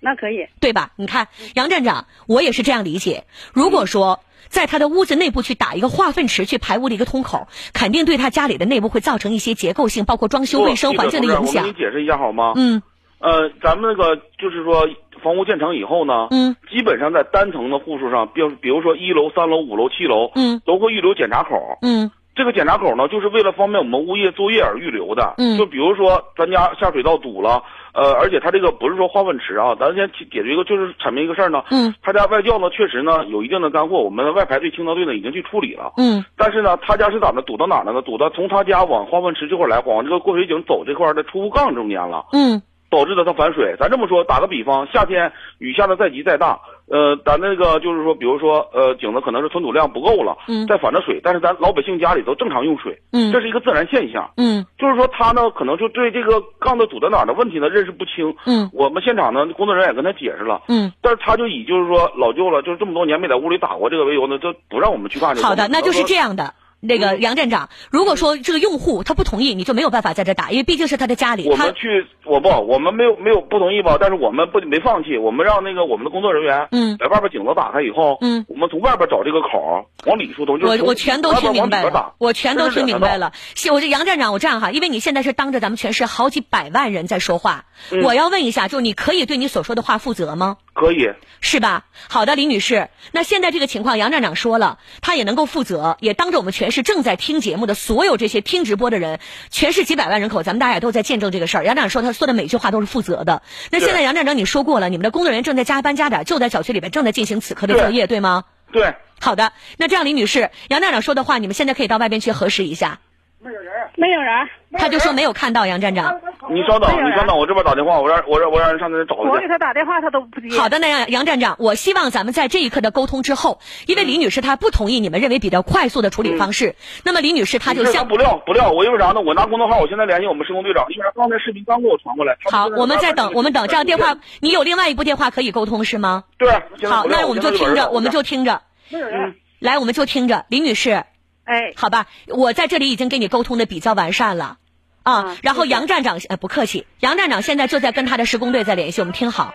那可以，对吧？你看，杨站长，我也是这样理解。如果说在他的屋子内部去打一个化粪池，去排污的一个通口，肯定对他家里的内部会造成一些结构性，包括装修、卫生环境的影响我给你。解释一下好吗？嗯呃，咱们那个就是说，房屋建成以后呢，嗯，基本上在单层的户数上，比如比如说一楼、三楼、五楼、七楼，嗯，都会预留检查口。嗯这个检查口呢，就是为了方便我们物业作业而预留的。嗯就比如说咱家下水道堵了，呃，而且他这个不是说化粪池啊，咱先解解决一个就是阐明一个事儿呢。嗯，他家外窖呢确实呢有一定的干货，我们的外排队清扫队呢已经去处理了。嗯但是呢，他家是咋的？堵到哪儿了呢？堵到从他家往化粪池这块儿来，往这个过水井走这块儿的出入杠中间了。嗯导致的它反水。咱这么说，打个比方，夏天雨下的再急再大，呃，咱那个就是说，比如说，呃，井子可能是存储量不够了，嗯再反着水，但是咱老百姓家里都正常用水，嗯这是一个自然现象。嗯就是说，他呢可能就对这个杠子堵在哪儿的问题呢认识不清。嗯我们现场呢工作人员也跟他解释了，嗯，但是他就以就是说老旧了，就是这么多年没在屋里打过这个为由呢，就不让我们去干这个。好的，那就是这样的。那个杨站长，如果说这个用户他不同意，你就没有办法在这打，因为毕竟是他的家里，我们去，我不，我们没有没有不同意吧？但是我们不没放弃，我们让那个我们的工作人员，嗯在外边井子打开以后，嗯，我们从外边找这个口往里疏通，就我我全都听明白了，我全都听明白。了。是，我这杨站长，我这样哈，因为你现在是当着咱们全市好几百万人在说话，嗯我要问一下，就是你可以对你所说的话负责吗？可以，是吧？好的，李女士，那现在这个情况，杨站长说了，他也能够负责，也当着我们全市正在听节目的所有这些听直播的人，全市几百万人口，咱们大家也都在见证这个事儿。杨站长说，他说的每句话都是负责的。那现在杨站长你说过了，你们的工作人员正在加班加点，就在小区里边正在进行此刻的作业，对吗？对，好的，那这样，李女士，杨站长说的话，你们现在可以到外边去核实一下。没有人，没有人他就说没有看到杨站长。你稍等，你稍等，我这边打电话，我让我让我让人上那找我给他打电话，他都不接。好的，那样杨站长，我希望咱们在这一刻的沟通之后，因为李女士她不同意你们认为比较快速的处理方式，那么李女士她就向不撂不撂，我因为啥呢？我拿工作号，我现在联系我们施工队长，因为啥？刚才视频刚给我传过来。好，我们在等，我们等，这样电话，你有另外一部电话可以沟通是吗？对，好，那我们就听着，我们就听着，没有人。来，我们就听着，李女士，哎，好吧，我在这里已经跟你沟通的比较完善了，啊嗯，然后杨站长，呃，不客气，杨站长现在就在跟他的施工队在联系，我们听好。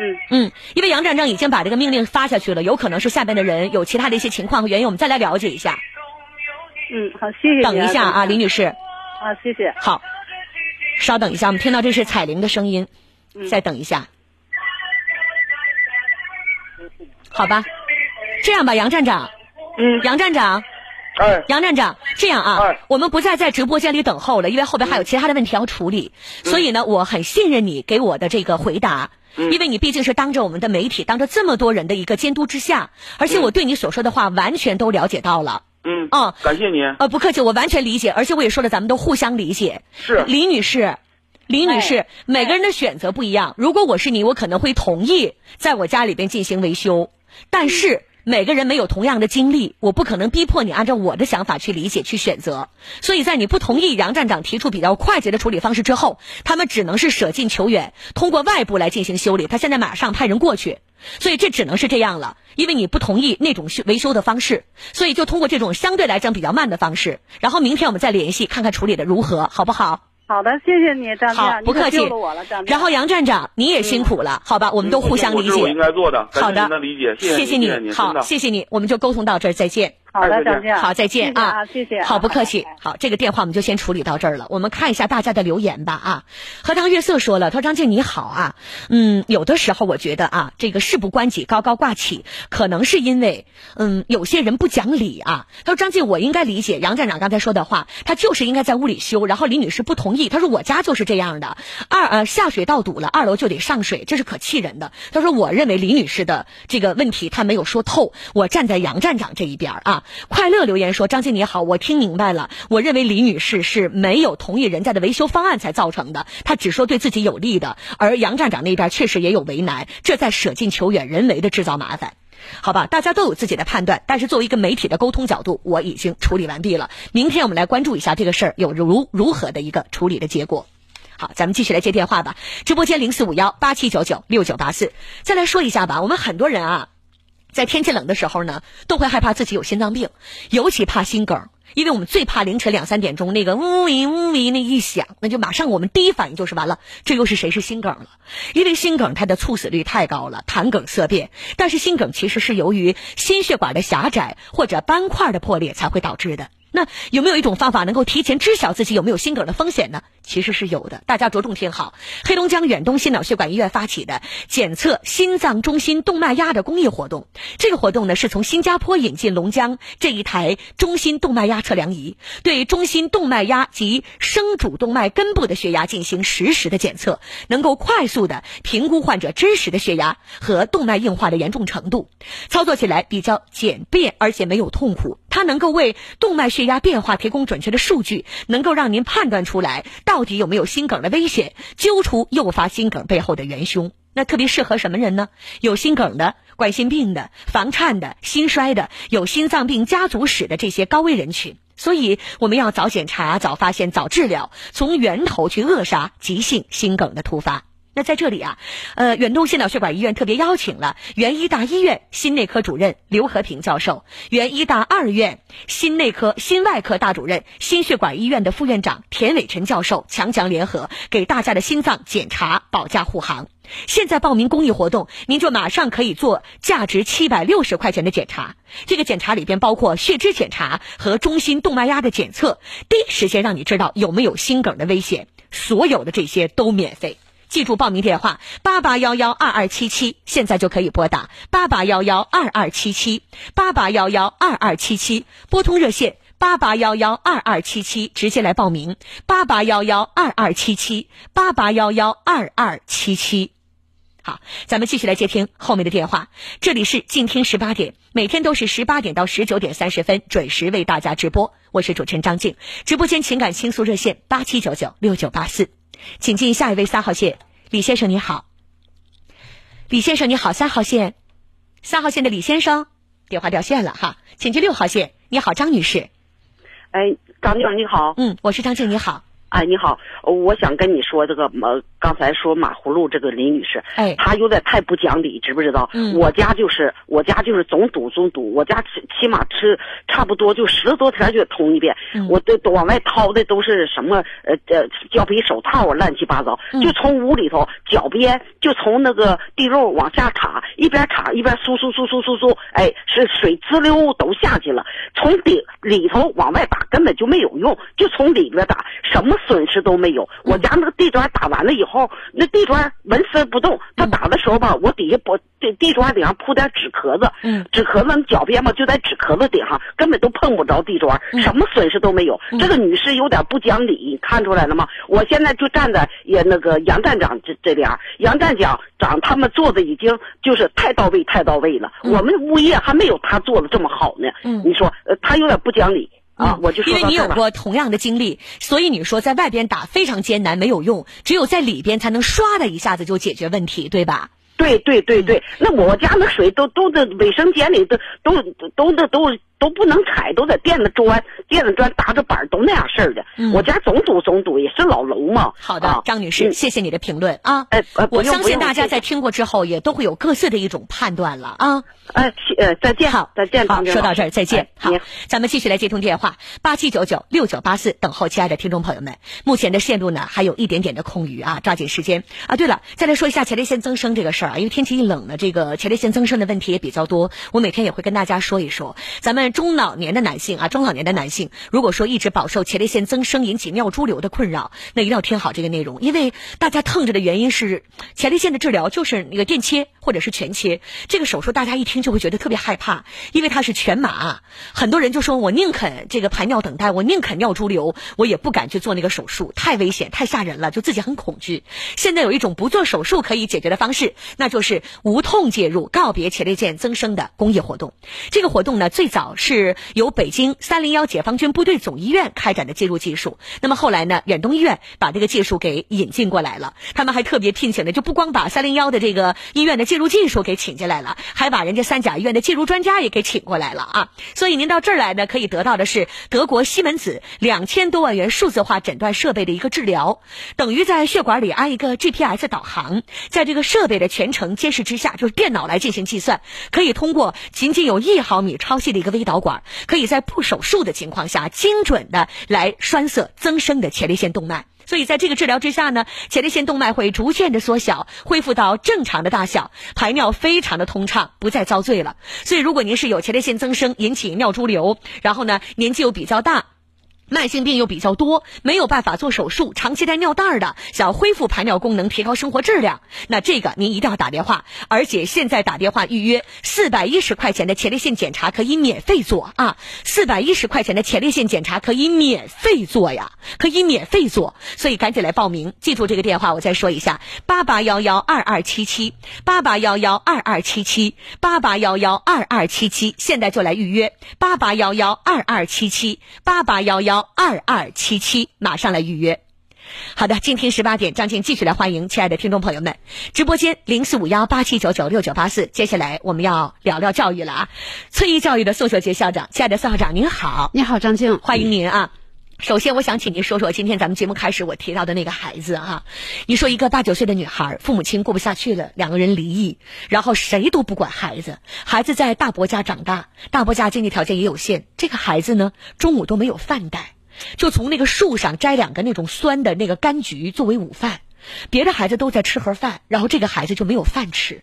嗯，嗯，因为杨站长已经把这个命令发下去了，有可能是下边的人有其他的一些情况和原因，我们再来了解一下。嗯，好，谢谢。等一下啊，李女士，啊，谢谢。好，稍等一下，我们听到这是彩铃的声音，嗯。再等一下，好吧？这样吧，杨站长，嗯，杨站长，哎，杨站长，这样啊，哎我们不再在直播间里等候了，因为后边还有其他的问题要处理，所以呢，我很信任你给我的这个回答。嗯因为你毕竟是当着我们的媒体，当着这么多人的一个监督之下，而且我对你所说的话完全都了解到了。嗯，哦感谢你。呃，不客气，我完全理解，而且我也说了，咱们都互相理解。是李女士，李女士，哎每个人的选择不一样。如果我是你，我可能会同意在我家里边进行维修，但是。每个人没有同样的经历，我不可能逼迫你按照我的想法去理解、去选择。所以在你不同意杨站长提出比较快捷的处理方式之后，他们只能是舍近求远，通过外部来进行修理。他现在马上派人过去，所以这只能是这样了。因为你不同意那种修维修的方式，所以就通过这种相对来讲比较慢的方式。然后明天我们再联系，看看处理的如何，好不好？好的，谢谢你，张好亮，，不客气我了，张。亮。然后杨站长，你也辛苦了，好吧？我们都互相理解我这是我应解。该做的，感好的谢您的理解，谢谢你，你，好，谢谢你，我们就沟通到这儿，再见。好的，哎再见张静。好，再见啊，谢谢啊。好，不客气哎。好，这个电话我们就先处理到这儿了。我们看一下大家的留言吧啊。荷塘月色说了，他说张静你好啊，嗯，有的时候我觉得啊，这个事不关己高高挂起，可能是因为嗯有些人不讲理啊。他说张静，我应该理解杨站长刚才说的话，他就是应该在屋里修，然后李女士不同意，他说我家就是这样的，二呃下水道堵了，二楼就得上水，这是可气人的。他说我认为李女士的这个问题他没有说透，我站在杨站长这一边啊。快乐留言说张静你好，我听明白了，我认为李女士是没有同意人家的维修方案才造成的，她只说对自己有利的，而杨站长那边确实也有为难，这在舍近求远，人为的制造麻烦。好吧，大家都有自己的判断，但是作为一个媒体的沟通角度，我已经处理完毕了。明天我们来关注一下这个事儿有如如何的一个处理的结果。好，咱们继续来接电话吧。直播间零四五幺八七九九六九八四。再来说一下吧，我们很多人啊，在天气冷的时候呢，都会害怕自己有心脏病，尤其怕心梗。因为我们最怕凌晨两三点钟那个呜呜呜呜那一响，那就马上我们第一反应就是完了，这又是谁是心梗了？因为心梗它的猝死率太高了，谈梗色变。但是心梗其实是由于心血管的狭窄或者斑块的破裂才会导致的。那有没有一种方法能够提前知晓自己有没有心梗的风险呢？其实是有的，大家着重听好。黑龙江远东心脑血管医院发起的检测心脏中心动脉压的公益活动，这个活动呢是从新加坡引进龙江这一台中心动脉压测量仪，对中心动脉压及升主动脉根部的血压进行实时的检测，能够快速的评估患者真实的血压和动脉硬化的严重程度。操作起来比较简便，而且没有痛苦。它能够为动脉血压变化提供准确的数据，能够让您判断出来到底有没有心梗的危险，揪出诱发心梗背后的元凶。那特别适合什么人呢？有心梗的、冠心病的、房颤的、心衰的、有心脏病家族史的这些高危人群。所以我们要早检查、早发现、早治疗，从源头去扼杀急性心梗的突发。那在这里啊，呃，远东心脑血管医院特别邀请了原医大医院心内科主任刘和平教授、原医大二院心内科心外科大主任、心血管医院的副院长田伟晨教授强强联合，给大家的心脏检查保驾护航。现在报名公益活动，您就马上可以做价值七百六十块钱的检查。这个检查里边包括血脂检查和中心动脉压的检测，第一时间让你知道有没有心梗的危险。所有的这些都免费。记住报名电话八八幺幺二二七七，现在就可以拨打八八幺幺二二七七八八幺幺二二七七，拨通热线八八幺幺二二七七，直接来报名八八幺幺二二七七八八幺幺二二七七。好，咱们继续来接听后面的电话。这里是静听十八点，每天都是十八点到十九点三十分准时为大家直播。我是主持人张静，直播间情感倾诉热线八七九九六九八四，请进下一位三号线，李先生你好。李先生你好，三号线，三号线的李先生电话掉线了哈，请进六号线。你好，张女士。哎，张静你好。嗯，我是张静，你好。哎，你好，我想跟你说这个，呃，刚才说马葫芦这个林女士，哎，她有点太不讲理，知不知道？嗯，我家就是，我家就是总堵总堵，我家起起码吃差不多就十多天就通一遍，嗯我都都往外掏的都是什么呃呃胶皮手套啊，乱七八糟，就从屋里头脚边就从那个地漏往下卡，一边卡一边嗖嗖嗖嗖嗖嗖，哎，是水滋溜都下去了，从顶里头往外打根本就没有用，就从里边打，什么？损失都没有。我家那个地砖打完了以后，那地砖纹丝不动。他打的时候吧，我底下不地地砖顶上铺点纸壳子，嗯，纸壳子脚边嘛就在纸壳子顶上，根本都碰不着地砖，什么损失都没有。这个女士有点不讲理，看出来了吗？我现在就站在也那个杨站长这这边，杨站长长他们做的已经就是太到位太到位了。我们物业还没有他做的这么好呢。嗯，你说呃，他有点不讲理。啊，我就因为你有过同样的经历，所以你说在外边打非常艰难，没有用，只有在里边才能唰的一下子就解决问题，对吧？对对对对，那我家那水都都在卫生间里，都都都都都。都不能踩，都在垫着砖，垫着砖搭着板都那样式儿的。我家总堵总堵，也是老楼嘛。好的，张女士，谢谢你的评论啊。哎，我相信大家在听过之后，也都会有各自的一种判断了啊。哎，呃，再见，好，再见。好，说到这儿，再见。好，咱们继续来接通电话，八七九九六九八四，等候亲爱的听众朋友们。目前的线路呢，还有一点点的空余啊，抓紧时间啊。对了，再来说一下前列腺增生这个事儿啊，因为天气一冷呢，这个前列腺增生的问题也比较多，我每天也会跟大家说一说，咱们。中老年的男性啊，中老年的男性，如果说一直饱受前列腺增生引起尿潴留的困扰，那一定要听好这个内容，因为大家疼着的原因是前列腺的治疗就是那个电切或者是全切，这个手术大家一听就会觉得特别害怕，因为它是全麻，很多人就说我宁肯这个排尿等待，我宁肯尿潴留，我也不敢去做那个手术，太危险太吓人了，就自己很恐惧。现在有一种不做手术可以解决的方式，那就是无痛介入，告别前列腺增生的公益活动。这个活动呢，最早。是由北京三零幺解放军部队总医院开展的介入技术。那么后来呢，远东医院把这个技术给引进过来了。他们还特别聘请的，就不光把三零幺的这个医院的介入技术给请进来了，还把人家三甲医院的介入专家也给请过来了啊。所以您到这儿来呢，可以得到的是德国西门子两千多万元数字化诊断设备的一个治疗，等于在血管里安一个 GPS 导航，在这个设备的全程监视之下，就是电脑来进行计算，可以通过仅仅有一毫米超细的一个微。导管可以在不手术的情况下，精准的来栓塞增生的前列腺动脉。所以在这个治疗之下呢，前列腺动脉会逐渐的缩小，恢复到正常的大小，排尿非常的通畅，不再遭罪了。所以如果您是有前列腺增生引起尿潴留，然后呢年纪又比较大。慢性病又比较多，没有办法做手术，长期带尿袋的，想要恢复排尿功能，提高生活质量，那这个您一定要打电话，而且现在打电话预约四百一十块钱的前列腺检查可以免费做啊，四百一十块钱的前列腺检查可以免费做呀，可以免费做，所以赶紧来报名，记住这个电话，我再说一下：八八幺幺二二七七，八八幺幺二二七七，八八幺幺二二七七，现在就来预约八八幺幺二二七七，八八幺幺。二二七七，马上来预约。好的，今天十八点，张静继续来欢迎亲爱的听众朋友们。直播间零四五幺八七九九六九八四，接下来我们要聊聊教育了啊。翠艺教育的宋秀杰校长，亲爱的宋校长您好，你好张静，欢迎您啊。首先，我想请您说说今天咱们节目开始我提到的那个孩子哈。你说一个八九岁的女孩，父母亲过不下去了，两个人离异，然后谁都不管孩子，孩子在大伯家长大，大伯家经济条件也有限，这个孩子呢，中午都没有饭带，就从那个树上摘两个那种酸的那个柑橘作为午饭。别的孩子都在吃盒饭，然后这个孩子就没有饭吃。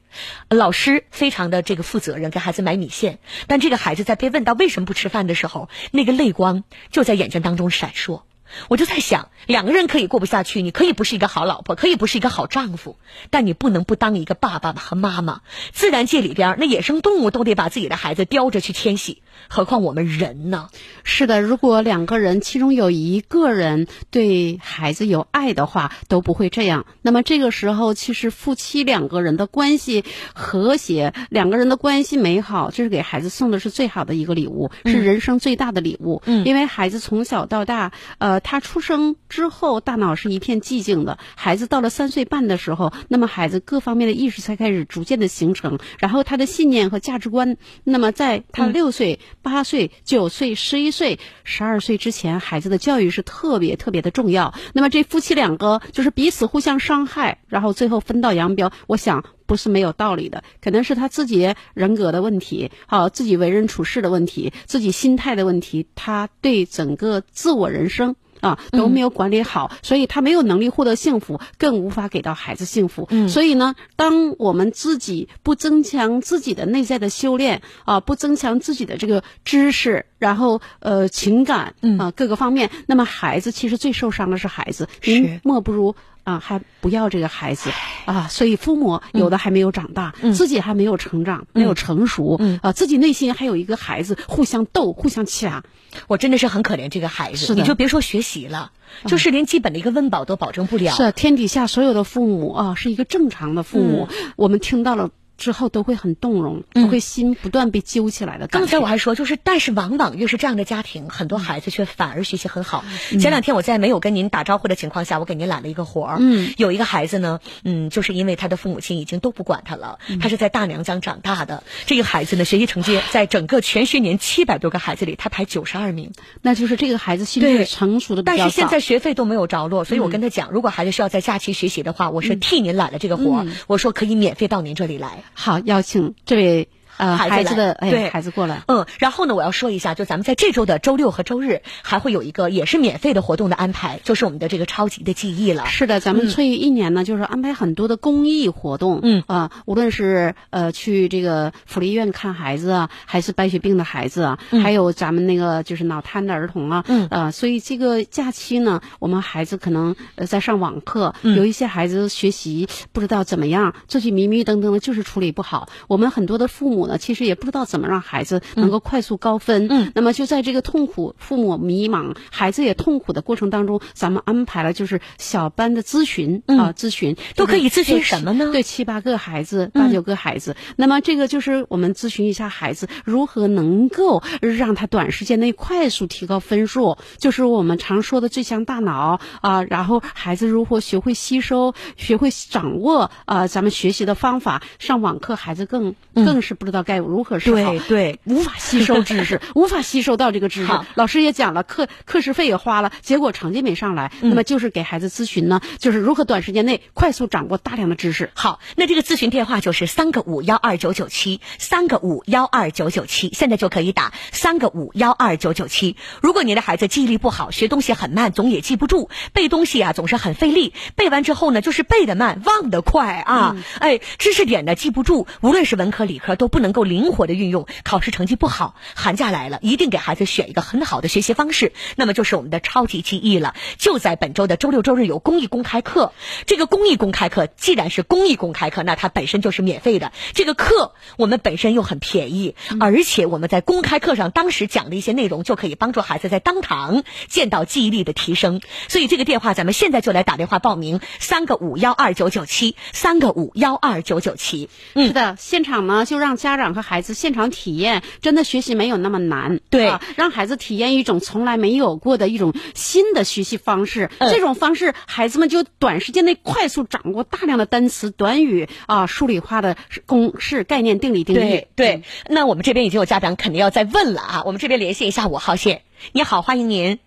老师非常的这个负责任，给孩子买米线。但这个孩子在被问到为什么不吃饭的时候，那个泪光就在眼睛当中闪烁。我就在想，两个人可以过不下去，你可以不是一个好老婆，可以不是一个好丈夫，但你不能不当一个爸爸和妈妈。自然界里边，那野生动物都得把自己的孩子叼着去迁徙，何况我们人呢？是的，如果两个人其中有一个人对孩子有爱的话，都不会这样。那么这个时候，其实夫妻两个人的关系和谐，两个人的关系美好，这是给孩子送的是最好的一个礼物，是人生最大的礼物。嗯，因为孩子从小到大，呃。他出生之后，大脑是一片寂静的。孩子到了三岁半的时候，那么孩子各方面的意识才开始逐渐的形成，然后他的信念和价值观。那么在他六岁、八岁、九岁、十一岁、十二岁之前，孩子的教育是特别特别的重要。那么这夫妻两个就是彼此互相伤害，然后最后分道扬镳。我想不是没有道理的，可能是他自己人格的问题，好，自己为人处事的问题，自己心态的问题，他对整个自我人生。啊，都没有管理好，所以他没有能力获得幸福，更无法给到孩子幸福。嗯，所以呢，当我们自己不增强自己的内在的修炼啊，不增强自己的这个知识，然后呃情感啊各个方面，那么孩子其实最受伤的是孩子。您莫不如啊，还不要这个孩子啊。所以父母有的还没有长大，自己还没有成长，没有成熟啊，自己内心还有一个孩子，互相斗，互相掐。我真的是很可怜这个孩子，你就别说学习了，就是连基本的一个温饱都保证不了。是天底下所有的父母啊，是一个正常的父母，我们听到了。之后都会很动容，都会心不断被揪起来的。刚才我还说，就是但是往往越是这样的家庭，很多孩子却反而学习很好。前两天我在没有跟您打招呼的情况下，我给您揽了一个活儿。嗯，有一个孩子呢，嗯，就是因为他的父母亲已经都不管他了，他是在大娘家长大的。这个孩子呢，学习成绩在整个全学年七百多个孩子里，他排九十二名。那就是这个孩子心智成熟的但是现在学费都没有着落，所以我跟他讲，如果孩子需要在假期学习的话，我是替您揽了这个活儿。我说可以免费到您这里来。好，邀请。这位呃孩子的哎孩子过来。嗯，然后呢，我要说一下，就咱们在这周的周六和周日还会有一个也是免费的活动的安排，就是我们的这个超级的记忆了。是的，咱们翠玉一年呢，就是安排很多的公益活动，嗯。啊，无论是呃去这个福利院看孩子啊，还是白血病的孩子啊，还有咱们那个就是脑瘫的儿童啊，嗯。啊，所以这个假期呢，我们孩子可能呃在上网课，有一些孩子学习不知道怎么样，自己迷迷瞪瞪的，就是处理不好。我们很多的父母呢，其实也不知道怎么让孩子能够快速高分。嗯，那么就在这个痛苦、父母迷茫、孩子也痛苦的过程当中，咱们安排了就是小班的咨询啊，咨询都可以咨询什么呢？对，七八个孩子，八九个孩子。那么这个就是我们咨询一下孩子如何能够让他短时间内快速提高分数，就是我们常说的最强大脑啊。然后孩子如何学会吸收、学会掌握啊，咱们学习的方法。上网课，孩子更更是不知道该如何是好，对对，无法吸收知识，*laughs* 无法吸收到这个知识。老师也讲了，课课时费也花了，结果成绩没上来。那么就是给孩子咨询呢，就是如何短时间内快速掌握大量的知识。好，那这个咨询电话就是三个五幺二九九七，三个五幺二九九七，现在就可以打三个五幺二九九七。如果您的孩子记忆力不好，学东西很慢，总也记不住，背东西啊总是很费力，背完之后呢就是背的慢，忘得快啊，哎，知识点呢记不住，无论是文科理科都不能够灵活的运用，考试成绩不好。寒假来了，一定给孩子选一个很好的学习方式，那么就是我们的超级记忆了。就在本周的周六周日有公益公开课，这个公益公开课既然是公益公开课，那它本身就是免费的。这个课我们本身又很便宜，而且我们在公开课上当时讲的一些内容，就可以帮助孩子在当堂见到记忆力的提升。所以这个电话咱们现在就来打电话报名，三个五幺二九九七，三个五幺二九九七。是的，现场呢就让家长和孩子现场体验，真的学习没有那么难。对，啊，让孩子体验一种从来没有过的一种新的学习方式。这种方式，孩子们就短时间内快速掌握大量的单词、短语啊，数理化的公式、概念、定理、定律。对对，那我们这边已经有家长肯定要再问了啊，我们这边联系一下五号线。你好，欢迎您。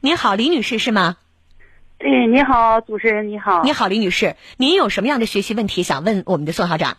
您好，李女士是吗？对，你好，主持人你好。你好，李女士，您有什么样的学习问题想问我们的宋校长？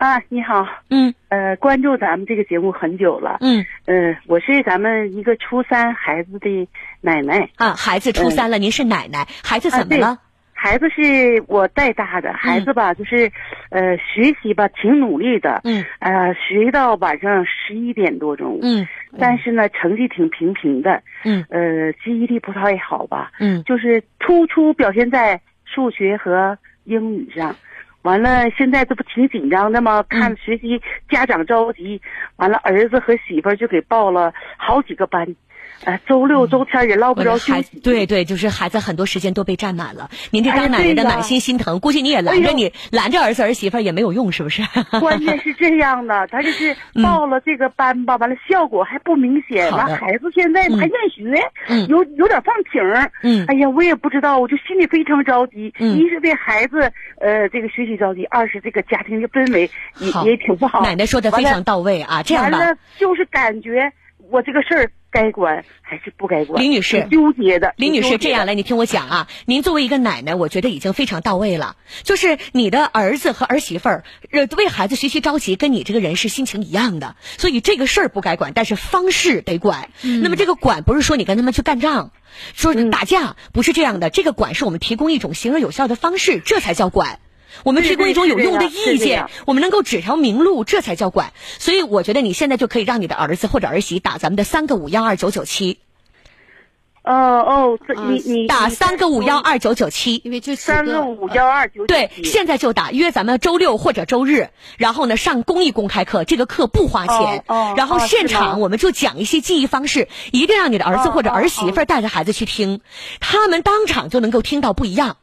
啊，你好。嗯。呃，关注咱们这个节目很久了。嗯。呃，我是咱们一个初三孩子的奶奶。啊，孩子初三了，您是奶奶，孩子怎么了？孩子是我带大的，孩子吧，就是，呃，学习吧挺努力的，嗯，呃，学到晚上十一点多钟，嗯，但是呢，成绩挺平平的，嗯，呃，记忆力不太好吧，嗯，就是突出表现在数学和英语上，完了现在这不挺紧张的吗？看学习家长着急，完了儿子和媳妇就给报了好几个班。呃，周六周天也捞不着休息。对对，就是孩子很多时间都被占满了。您这当奶奶的满心心疼，估计你也拦着你拦着儿子儿媳妇也没有用，是不是？关键是这样的，他就是 *laughs* 报了这个班吧，完了效果还不明显，完孩子现在还厌学，有有点放挺儿。嗯，哎呀，我也不知道，我就心里非常着急。一是为孩子呃这个学习着急，二是这个家庭的氛围也也挺不好。奶奶说的非常到位啊，这样吧。完了就是感觉我这个事儿。该管还是不该管？李女士，纠结的。李女士，这样来，你听我讲啊。您作为一个奶奶，我觉得已经非常到位了。就是你的儿子和儿媳妇儿，呃为孩子学习着急，跟你这个人是心情一样的。所以这个事儿不该管，但是方式得管。嗯、那么这个管不是说你跟他们去干仗，说打架，不是这样的。这个管是我们提供一种行而有效的方式，这才叫管。我们提供一种有用的意见，我们能够指条明路，这才叫管。所以我觉得你现在就可以让你的儿子或者儿媳打咱们的三个五幺二九九七。哦哦，这你你打三个五幺二九九七，因为这三个五幺二九九对，现在就打，约咱们周六或者周日，然后呢上公益公开课，这个课不花钱，哦，然后现场我们就讲一些记忆方式，一定让你的儿子或者儿媳妇带着孩子去听，他们当场就能够听到不一样。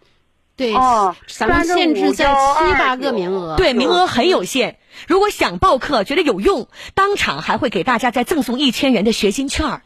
对，哦，咱们限制在七八个名额，对，名额很有限。如果想报课，觉得有用，当场还会给大家再赠送一千元的学金券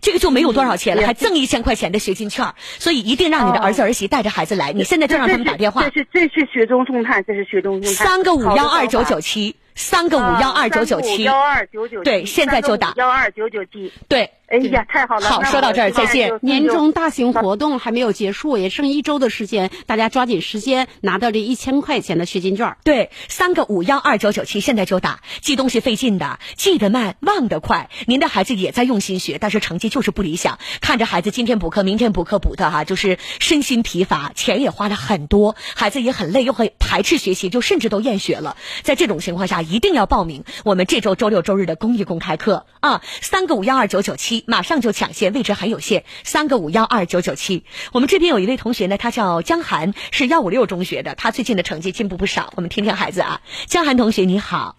这个就没有多少钱了，还赠一千块钱的学金券所以一定让你的儿子儿媳带着孩子来。你现在就让他们打电话。这是这是雪中送炭，这是雪中送炭。三个五幺二九九七，三个五幺二九九七，幺二九九对，现在就打幺二九九七。对，哎呀，太好了！好，说到这儿再见。年终大型活动还没有结束，也剩一周的时间，大家抓紧时间拿到这一千块钱的学金券。对，三个五幺二九九七，现在就打。记东西费劲的，记得慢，忘得快。您的孩子也在用心学，但是成绩就是不理想。看着孩子今天补课，明天补课补的哈，就是身心疲乏，钱也花了很多，孩子也很累，又很排斥学习，就甚至都厌学了。在这种情况下，一定要报名我们这周周六周日的公益公开课啊！三个五幺二九九七，马上就抢先，位置很有限。三个五幺二九九七，我们这边有一位同学呢，他叫江涵，是幺五六中学的，他最近的成绩进步不少。我们听听孩子啊，江涵同学你好，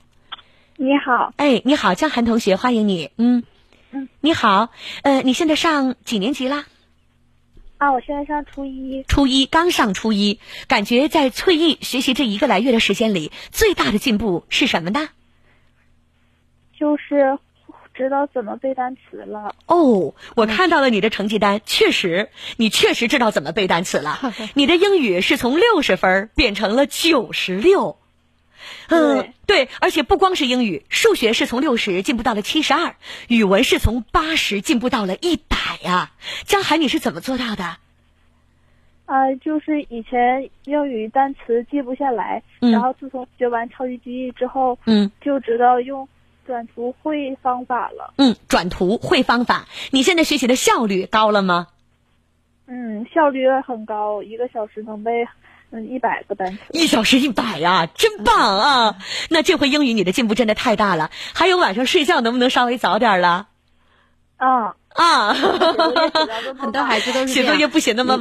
你好，哎，你好，江涵同学，欢迎你，嗯。嗯，你好，呃，你现在上几年级啦？啊，我现在上初一。初一刚上初一，感觉在翠艺学习这一个来月的时间里，最大的进步是什么呢？就是知道怎么背单词了。哦，我看到了你的成绩单，确实，你确实知道怎么背单词了。*laughs* 你的英语是从六十分变成了九十六。嗯，对，而且不光是英语，数学是从六十进步到了七十二，语文是从八十进步到了一百呀。江海，你是怎么做到的？啊，就是以前英语单词记不下来，嗯、然后自从学完超级记忆之后，嗯，就知道用转图会方法了。嗯，转图会方法，你现在学习的效率高了吗？嗯，效率很高，一个小时能背。嗯，一百个单词，一小时一百呀，真棒啊！那这回英语你的进步真的太大了。还有晚上睡觉能不能稍微早点了？啊啊，*laughs* 很多孩子都是写作业不写那么晚。